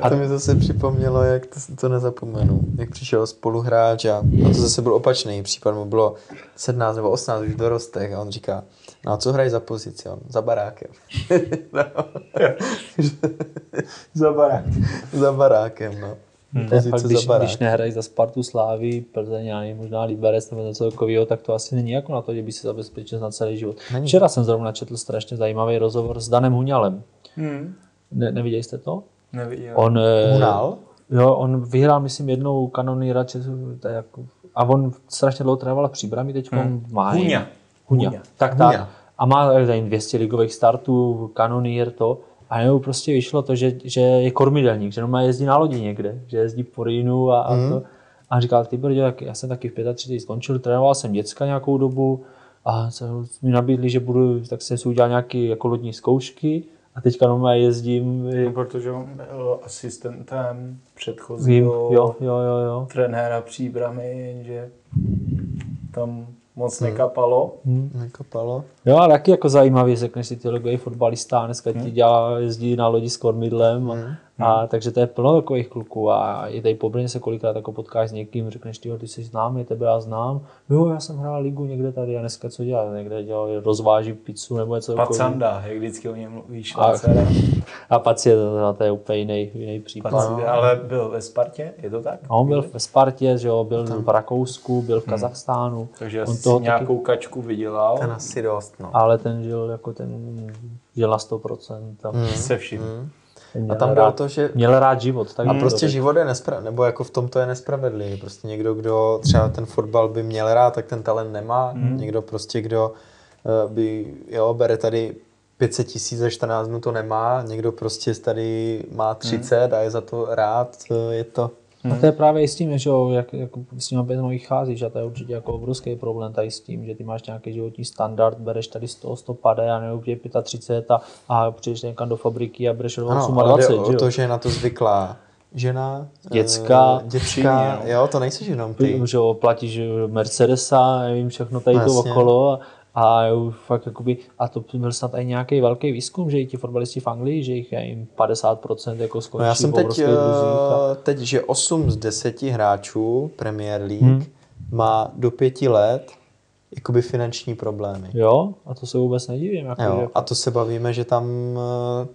A to mi zase připomnělo, jak to, to nezapomenu, jak přišel spoluhráč a, a to zase byl opačný případ, mu bylo 17 nebo 18 už v dorostech a on říká, no a co hrají za pozici? On, za barákem. no. za barák. za barákem, no. Hmm. Pozice Fakt, když, za barák. když nehrají za Spartu Slávy, Plzeň, já nevím, možná Liberec nebo něco takového, tak to asi není jako na to, že by si zabezpečil na celý život. Není. Včera jsem zrovna četl strašně zajímavý rozhovor s Danem Huňalem. Hmm. Ne, neviděli jste to? Neviděl. On, eh, Hunal? Jo, on vyhrál, myslím, jednou kanonýra, je jako, a on strašně dlouho trénoval v příbrami, teď hmm. má. Huňa. Huňa. Tak, Huňa. tak. A má tady 200 ligových startů, kanonýr, to. A nebo prostě vyšlo to, že, že je kormidelník, že má jezdí na lodi někde, že jezdí po Rýnu a, a Mhm. to. A on říkal, ty brďo, jak já jsem taky v 35 skončil, trénoval jsem děcka nějakou dobu a se mi nabídli, že budu, tak jsem si udělal nějaké jako lodní zkoušky a teďka normálně jezdím, No, protože on byl asistentem vím, předchozího jo, jo, jo, jo. trenéra příbramy, jenže tam moc Hmm. nekapalo. Nekopalo. Jo, a taky jako zajímavý, řekneš si ty fotbalista, dneska ti dělá, jezdí na lodi s kormidlem, a, a, takže to je plno takových kluků a i tady po Brně se kolikrát jako potkáš s někým, řekneš, ty, ty jsi známý, tebe já znám, jo, já jsem hrál ligu někde tady a dneska co dělá, někde dělal, rozváží pizzu nebo něco takového. Pacanda, jak vždycky o něm mluví A, a pacient, to, to je úplně jiný, jiný případ. Pacanda, ale byl ve Spartě, je to tak? A on byl ve Spartě, že jo, byl v Rakousku, byl v Kazachstánu, Takže on asi toho si nějakou kačku vydělal Ten asi dost, no. ale ten žil jako ten, žil na 100%. A, Hmm. se vším. Ten A měl tam bylo rád- to, že Měl rád život. Tak A to prostě řekl. život je nespravedlivý, nebo jako v tomto je nespravedlivý. Prostě někdo, kdo třeba ten fotbal by měl rád, tak ten talent nemá. Mhm. Někdo prostě, kdo eh, by, jo, bere tady 500 tisíc za 14 dnů, to nemá. Někdo prostě tady má 30 a je za to rád. Je to... A to je právě i s tím, že jo, jak, jak s tím bezmových cházíš a to je určitě jako obrovský problém tady s tím, že ty máš nějaký životní standard, bereš tady 100, 150 a nebo 35 a, a přijdeš někam do fabriky a bereš od Ano, 28, ale jde že o jo. to, že je na to zvyklá žena, eh, Děcka, děcka, všichni, jo, to nejsi jenom ty. že jo, platíš Mercedesa, nevím, všechno tady No, to okolo a, a fakt jakoby, a to byl snad i nějaký velký výzkum, že i ti fotbalisti v Anglii, že jich je jim 50% jako skončí No já jsem teď, druzích a- eh, teď, že 8 z 10 hráčů Premier League Hmm. má do 5 let jakoby finanční problémy. Jo, a to se vůbec nedivím. Jako, Jo, že, a to se bavíme, že tam eh,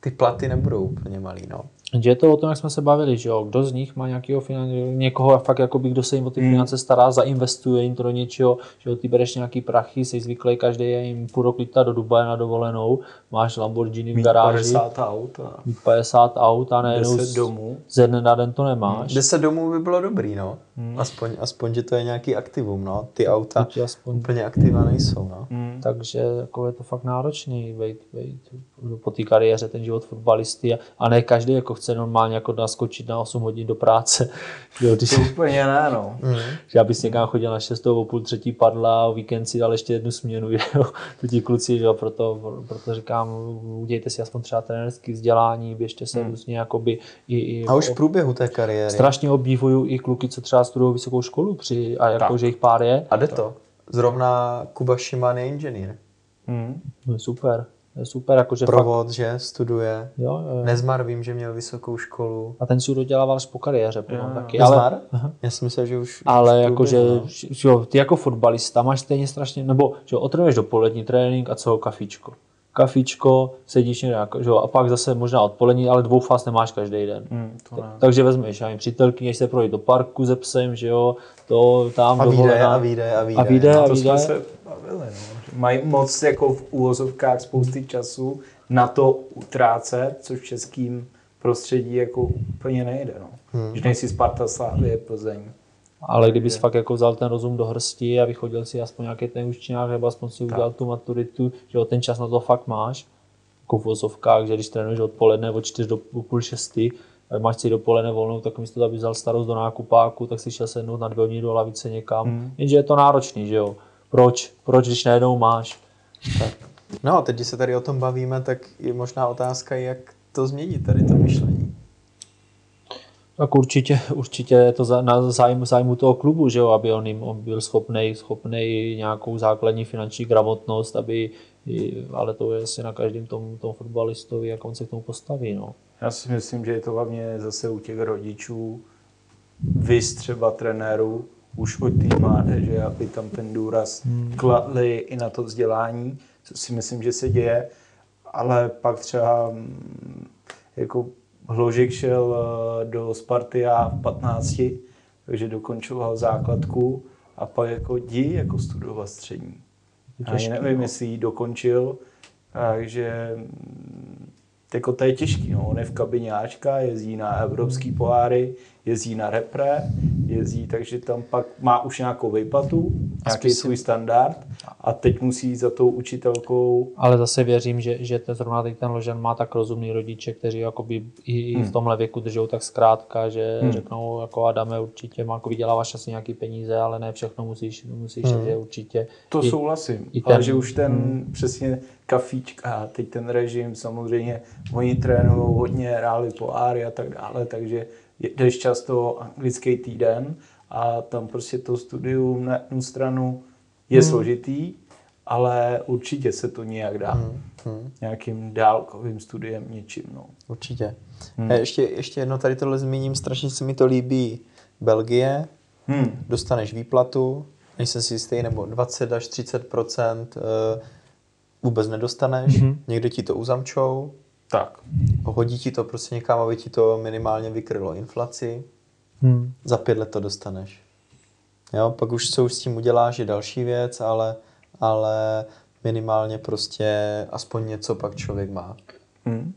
ty platy nebudou úplně malý, no. Že je to o tom, jak jsme se bavili, že jo, kdo z nich má nějakého finan... někoho fakt jakoby, kdo se jim o ty finance stará, zainvestuje jim to do něčeho, že jo, ty bereš nějaký prachy, jsi zvyklý každý je jim půl rok do Dubaje na dovolenou, máš Lamborghini v garáži, 50 aut a mít 50 aut a najednou 10 z- domů. ze dne na den to nemáš. 10 domů by bylo dobrý, no. Aspoň, aspoň, že to je nějaký aktivum, no. Ty auta Či aspoň úplně aktiva nejsou, no. Hmm. Takže jako je to fakt náročný být, být po té kariéře ten život fotbalisty a, a ne každý jako chce normálně jako naskočit na 8 hodin do práce. Jo, když, to úplně ne, no. Mm. Že abys někam chodil na 6 o půl třetí padla a o víkend si dal ještě jednu směnu, jo. To ti kluci, že jo, proto, proto říkám, udějte si aspoň třeba trenerské vzdělání, běžte se mm. různě jakoby i, i A už v průběhu té kariéry. Strašně obdivuju i kluky, co třeba studují vysokou školu při, a jako, tak. že jich pár je. A jde to. Zrovna Kuba Šiman je inženýr. Mm. No, super super. Jako, že Provod, fakt... že studuje. Jo, jo, jo. Nezmar vím, že měl vysokou školu. A ten si dodělával až po kariéře potom taky. Nezmar? Ale... Já si myslel, že už Ale jako, že, no. jo, ty jako fotbalista máš stejně strašně, nebo že otrénuješ dopolední trénink a co kafičko. Kafičko, sedíš nějak, že jo, a pak zase možná odpolední, ale dvou fás nemáš každý den. Mm, to ne. Takže vezmeš, já přítelky, než se projít do parku se psem, že jo, to tam a dovolená. A výjde, a výjde, a výjde. A výjde, a bavili, no mají moc jako v úvozovkách spousty času na to utrácet, což v českým prostředí jako úplně nejde. No. Hmm. Když nejsi Sparta, Slávě, Plzeň. Ale kdybys je. fakt jako vzal ten rozum do hrsti a vychodil si aspoň nějaký ten učňák, nebo aspoň si udělal tak. tu maturitu, že ten čas na to fakt máš, jako v vozovkách, že když trénuješ odpoledne od 4 do půl 6, máš si dopoledne volnou, tak místo, aby vzal starost do nákupáku, tak si šel sednout na dvě hodiny do lavice někam. Hmm. Jenže je to náročný, že jo. Proč? Proč, když najednou máš? Tak. No a teď, když se tady o tom bavíme, tak je možná otázka, jak to změnit tady to myšlení. Tak určitě, určitě je to za, na zájmu, zájmu toho klubu, že jo, aby on jim on byl schopný schopný nějakou základní finanční gramotnost, aby, ale to je asi na každém tom, tom fotbalistovi, jak on se k tomu postaví. No. Já si myslím, že je to hlavně zase u těch rodičů, vy třeba trenérů, už od té mládeže, aby tam ten důraz hmm. kladli i na to vzdělání, co si myslím, že se děje, ale pak třeba mm, jako Hložek šel eh, do Sparty a v 15, takže dokončoval základku a pak jako dí jako studovat střední. A nevím, no. jestli ji dokončil, takže mm, jako to je těžký. No. On je v kabině Ačka, jezdí na evropský poháry, jezdí na repre, jezdí, takže tam pak má už nějakou výplatu, nějaký svůj standard a teď musí za tou učitelkou. Ale zase věřím, že, že ten, zrovna teď ten Ložan má tak rozumný rodiče, kteří jakoby i, hmm. v tomhle věku držou tak zkrátka, že hmm. řeknou, jako Adame určitě má, jako vyděláváš asi nějaký peníze, ale ne všechno musíš, musíš hmm. že určitě. To i, souhlasím, i ten, ale že už ten hmm. přesně kafíčka a teď ten režim samozřejmě, oni trénují hodně, hráli po áry a tak dále, takže jdeš často anglický týden a tam prostě to studium na jednu stranu je hmm. složitý, ale určitě se to nějak dá. Hmm. Hmm. Nějakým dálkovým studiem něčím. No. Určitě. Hmm. Ještě, ještě jedno tady tohle zmíním, strašně se mi to líbí. Belgie, hmm. dostaneš výplatu, nejsem si jistý, nebo 20 až 30% vůbec nedostaneš, hmm. někde ti to uzamčou, tak. Hodí ti to prostě někam, aby ti to minimálně vykrylo inflaci. Hmm. Za pět let to dostaneš. Jo, pak už co už s tím uděláš je další věc, ale, ale minimálně prostě aspoň něco pak člověk má. Hmm.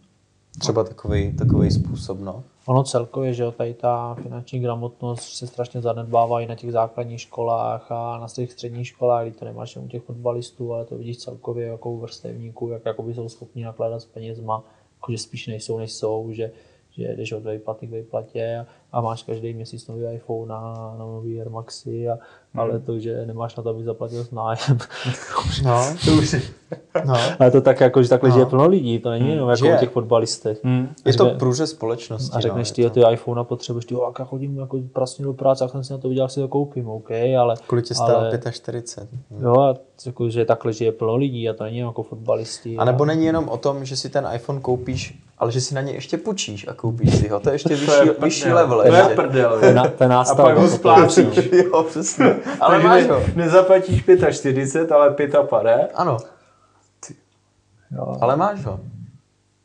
Třeba takový, takový způsob, no. Ono celkově, že jo, tady ta finanční gramotnost se strašně zanedbává i na těch základních školách a na těch středních školách, kdy to nemáš u těch fotbalistů, ale to vidíš celkově jako u vrstevníků, jak jakoby jsou schopni nakládat s penězma jako, že spíš nejsou, než jsou, že, že jdeš od výplaty k výplatě a, a máš každý měsíc nový iPhone na nový Air Maxi, a, hmm. ale to, že nemáš na to, aby zaplatil nájem. no, to už no. Ale to tak jako, že takhle no. žije plno lidí, to není hmm. jenom jako o těch fotbalistech. Hmm. Je to průře společnosti. A řekneš, no, ty, ty iPhone potřebuješ, ty, jak já chodím jako prasně do práce, jak jsem si na to viděl, jak si to koupím, OK, ale... Kolik tě stál ale, 45. Hmm. Jo, a jako, že takhle žije plno lidí a to není jako fotbalisti. A nebo a... není jenom o tom, že si ten iPhone koupíš ale že si na ně ještě půjčíš a koupíš si ho, to je ještě vyšší, to je vyšší level. To je prdel. To je a pak ho splácíš. jo, přesně. Ale máš ho. Nezaplatíš 45, ale 55. Ano. Jo. Ale máš ho.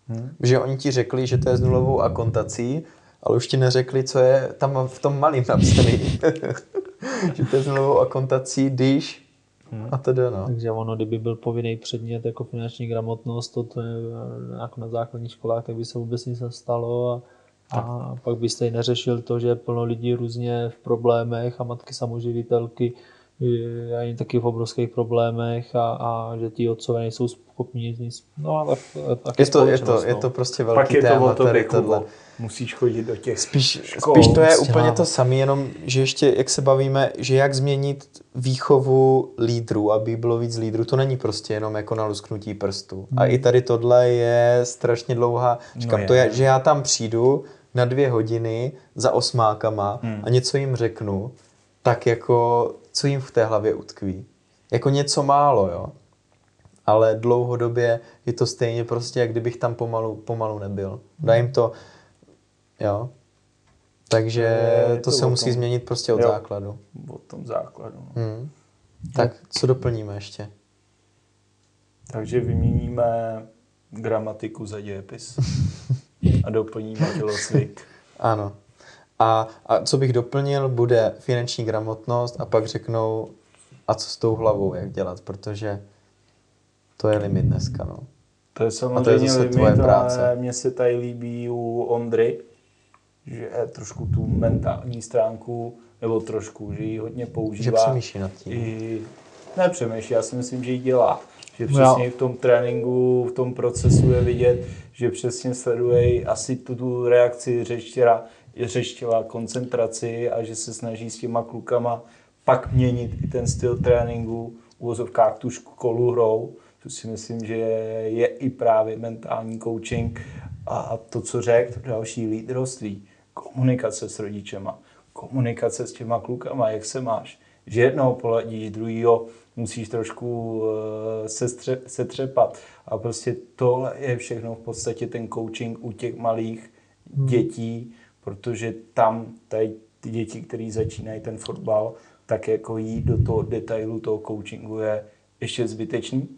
Hmm. Že oni ti řekli, že to je s nulovou akontací, ale už ti neřekli, co je tam v tom malým napsaný. že to je s nulovou akontací, když Hmm. A teda no. Takže ono, kdyby byl povinný předmět jako finanční gramotnost, to, to je jako na základních školách, tak by se vůbec nic nestalo a, a pak byste i neřešil to, že je plno lidí různě v problémech a matky samoživitelky je taky v obrovských problémech a, a že ti otcové nejsou schopni nic. No ale tak je, to, je, to, no. je to prostě velký Pak je téma to tady tohle. Musíš chodit do těch spíš, škol. Spíš to je úplně to samé, jenom že ještě, jak se bavíme, že jak změnit výchovu lídrů, aby bylo víc lídrů, to není prostě jenom jako na lusknutí prstů. Hmm. A i tady tohle je strašně dlouhá, říkám, no je. to je, že já tam přijdu na dvě hodiny za osmákama hmm. a něco jim řeknu, tak jako co jim v té hlavě utkví. Jako něco málo, jo. Ale dlouhodobě je to stejně prostě, jak kdybych tam pomalu, pomalu nebyl. Dá jim to, jo. Takže je, to, to se musí tom, změnit prostě od jo, základu. Od tom základu. No. Hmm. Tak co doplníme ještě? Takže vyměníme gramatiku za dějepis a doplníme tělocvik. ano. A, a co bych doplnil, bude finanční gramotnost a pak řeknou, a co s tou hlavou, jak dělat, protože to je limit dneska. No. To je samozřejmě to je zase limit, tvoje práce. mně se tady líbí u Ondry, že trošku tu mentální stránku, nebo trošku, že ji hodně používá. Že přemýšlí nad tím. I, ne přemýšlí, já si myslím, že ji dělá. Že přesně v tom tréninku, v tom procesu je vidět, že přesně sleduje asi tu, tu reakci řečtěra, řeštila koncentraci a že se snaží s těma klukama pak měnit i ten styl tréninku, v úvozovkách tu školu hrou, to si myslím, že je i právě mentální coaching a to, co řekl, další lídrovství, komunikace s rodičema, komunikace s těma klukama, jak se máš, že jednoho poladíš, druhýho musíš trošku uh, se setřepat. A prostě tohle je všechno v podstatě ten coaching u těch malých hmm. dětí, protože tam tady ty děti, které začínají ten fotbal, tak jako jít do toho detailu toho coachingu je ještě zbytečný,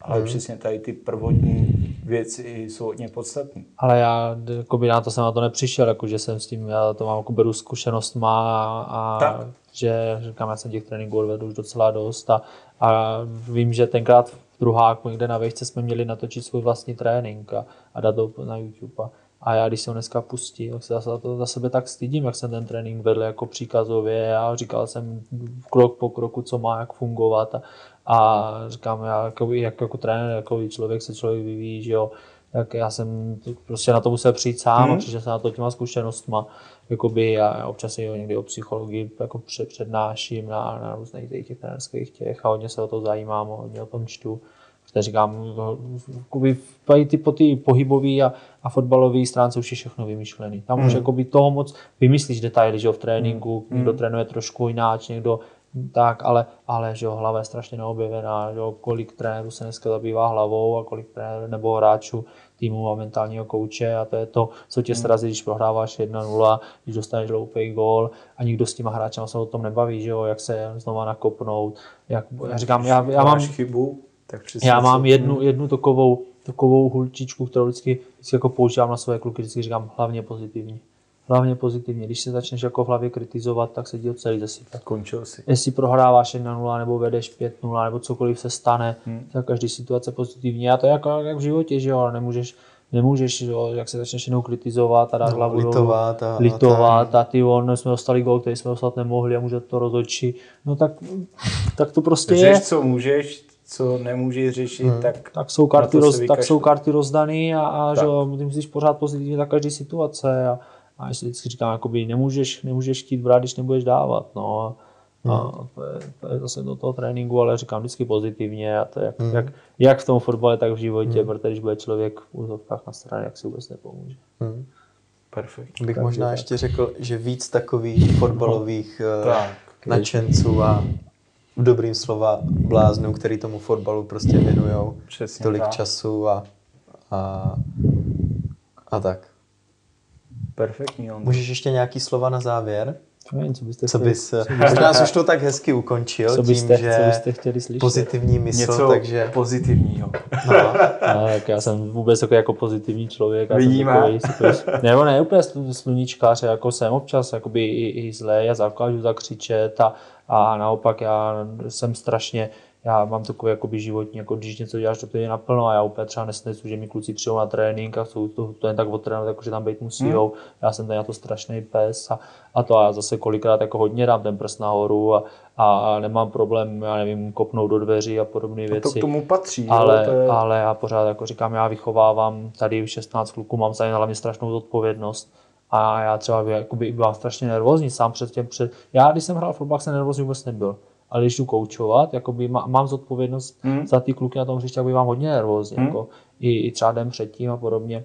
ale hmm. přesně tady ty prvotní věci jsou hodně podstatné. Ale já jako by na to jsem na to nepřišel, jako že jsem s tím, já to mám jako beru zkušenost má a tak. že říkám, já jsem těch tréninků odvedl už docela dost a, a vím, že tenkrát v druháku někde na vejšce jsme měli natočit svůj vlastní trénink a, a dát to na YouTube. A, a já, když jsem dneska pustil, tak se za, to, za sebe tak stydím, jak jsem ten trénink vedl jako příkazově a říkal jsem krok po kroku, co má jak fungovat a, a říkám, já jako, jak jako trenér, jako člověk se člověk vyvíjí, že jo, tak já jsem prostě na to musel přijít sám hmm. a přišel jsem na to těma zkušenostma. Jakoby já občas i někdy o psychologii jako přednáším na, na různých těch trenérských těch a hodně se o to zajímám, hodně o tom čtu protože říkám, ty, ty, po ty pohybový a, a fotbalový stránce už je všechno vymyšlený. Tam mm. už hmm. jakoby toho moc vymyslíš detaily, že jo, v tréninku, mm. někdo trénuje trošku jináč, někdo tak, ale, ale že jo, hlava je strašně neobjevená, že jo, kolik trenérů se dneska zabývá hlavou a kolik trenérů nebo hráčů týmu a mentálního kouče a to je to, co tě hmm. srazí, když prohráváš 1-0, když dostaneš hloupý gól a nikdo s těma hráčem se o tom nebaví, že jo, jak se znova nakopnout. Jak, já říkám, já, já mám... chybu, tak Já mám jednu, jednu takovou, takovou hulčičku, kterou vždycky, vždycky jako používám na své kluky, vždycky říkám hlavně pozitivní. Hlavně pozitivně. Když se začneš jako v hlavě kritizovat, tak se ti celý zasype. Končil si. Jestli prohráváš 1-0 nebo vedeš 5-0 nebo cokoliv se stane, hmm. tak každý situace pozitivní. A to je jako jak v životě, že jo, nemůžeš, nemůžeš, že jo, jak se začneš jenom kritizovat a dát no, hlavu litovat, a, litovat a, a ty on, jsme dostali gol, který jsme dostat nemohli a může to rozhodčí. No tak, tak to prostě Řeš, je. co můžeš, co nemůžeš řešit, hmm. tak, tak, jsou karty roz, tak jsou karty rozdaný a, a že ty musíš pořád pozitivně na každé situace a, a ještě vždycky říkám, jakoby nemůžeš, nemůžeš chtít brát, když nebudeš dávat. No. Hmm. A to je, to je zase do toho tréninku, ale říkám vždycky pozitivně a to je jak, hmm. jak, jak v tom fotbale, tak v životě, hmm. protože když bude člověk v úzovkách na straně, jak si vůbec nepomůže. Hmm. Perfekt. Bych možná ještě řekl, že víc takových fotbalových no. nadšenců a v dobrým slova bláznů, který tomu fotbalu prostě Přesně tolik tak. času a, a, a tak. Perfektní. On. Můžeš ještě nějaký slova na závěr? Nevím, co byste co bys, co byste, nás už to tak hezky ukončil co byste, tím, že co byste chtěli slyšet? pozitivní mysl, Něco takže... pozitivního. No. no, tak já jsem vůbec jako, jako pozitivní člověk. Vidíme. Takový, nebo ne úplně sluníčkář, jako jsem občas jakoby i, i zlé, já zakážu zakřičet a, a naopak já jsem strašně já mám takový jakoby životní, jako když něco děláš, to je naplno a já úplně třeba nesnesu, že mi kluci přijou na trénink a jsou to, to jen tak odtrénovat, jako že tam být musí. Hmm. Já jsem tady na to strašný pes a, a, to a já zase kolikrát jako hodně dám ten prst nahoru a, a, nemám problém, já nevím, kopnout do dveří a podobné věci. A to k tomu patří. Ale, to je... ale já pořád jako říkám, já vychovávám tady 16 kluků, mám tady hlavně strašnou zodpovědnost. A já třeba by, jakoby, byla strašně nervózní sám před těm před... Já, když jsem hrál fotbal, jsem nervózní vůbec nebyl ale když jdu koučovat, jakoby má, mám zodpovědnost hmm. za ty kluky na tom hřišti, aby vám hodně nervózní, hmm. jako i, i třeba den předtím a podobně.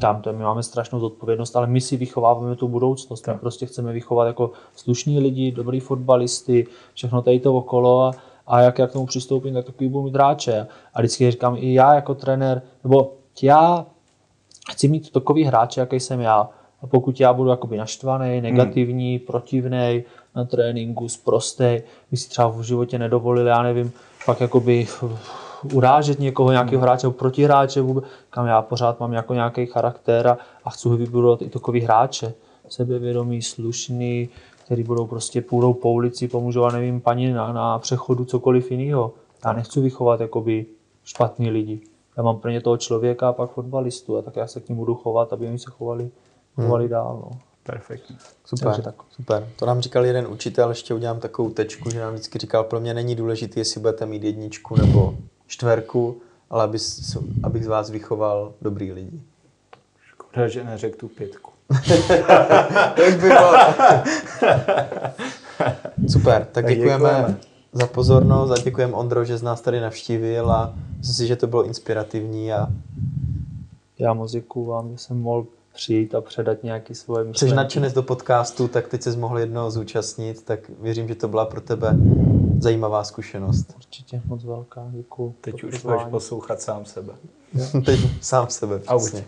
Tam to my máme strašnou zodpovědnost, ale my si vychováváme tu budoucnost. My prostě chceme vychovat jako slušní lidi, dobrý fotbalisty, všechno tady to okolo a, a jak já k tomu přistoupím, tak takový budu mít hráče. A vždycky říkám, i já jako trenér, nebo já chci mít takový hráče, jaký jsem já. A pokud já budu jakoby naštvaný, negativní, hmm. protivný, na tréninku, zprostej, by si třeba v životě nedovolil, já nevím, pak jakoby urážet někoho, nějakého hmm. hráče, protihráče, vůbec, kam já pořád mám jako nějaký charakter a, a chci vybudovat i takový hráče, sebevědomý, slušný, který budou prostě půjdou po ulici, pomůžou, a nevím, paní na, na přechodu, cokoliv jiného. Já nechci vychovat jakoby špatný lidi. Já mám pro ně toho člověka a pak fotbalistu a tak já se k ním budu chovat, aby oni se chovali, chovali hmm. dál. No. Perfektní. Super, tak. super. To nám říkal jeden učitel, ještě udělám takovou tečku, že nám vždycky říkal, pro mě není důležité, jestli budete mít jedničku nebo čtverku, ale aby, abych z vás vychoval dobrý lidi. Škoda, že neřekl tu pětku. to by bylo. super, tak, tak děkujeme, děkujeme za pozornost a děkujeme Ondro, že z nás tady navštívil a myslím si, že to bylo inspirativní. A... Já moc děkuju vám, že jsem mohl přijít a předat nějaký svoje myšlenky. Jsi nadšenec do podcastu, tak teď se mohl jednoho zúčastnit, tak věřím, že to byla pro tebe zajímavá zkušenost. Určitě moc velká, děkuji. Teď už budeš poslouchat sám sebe. teď sám sebe, přesně.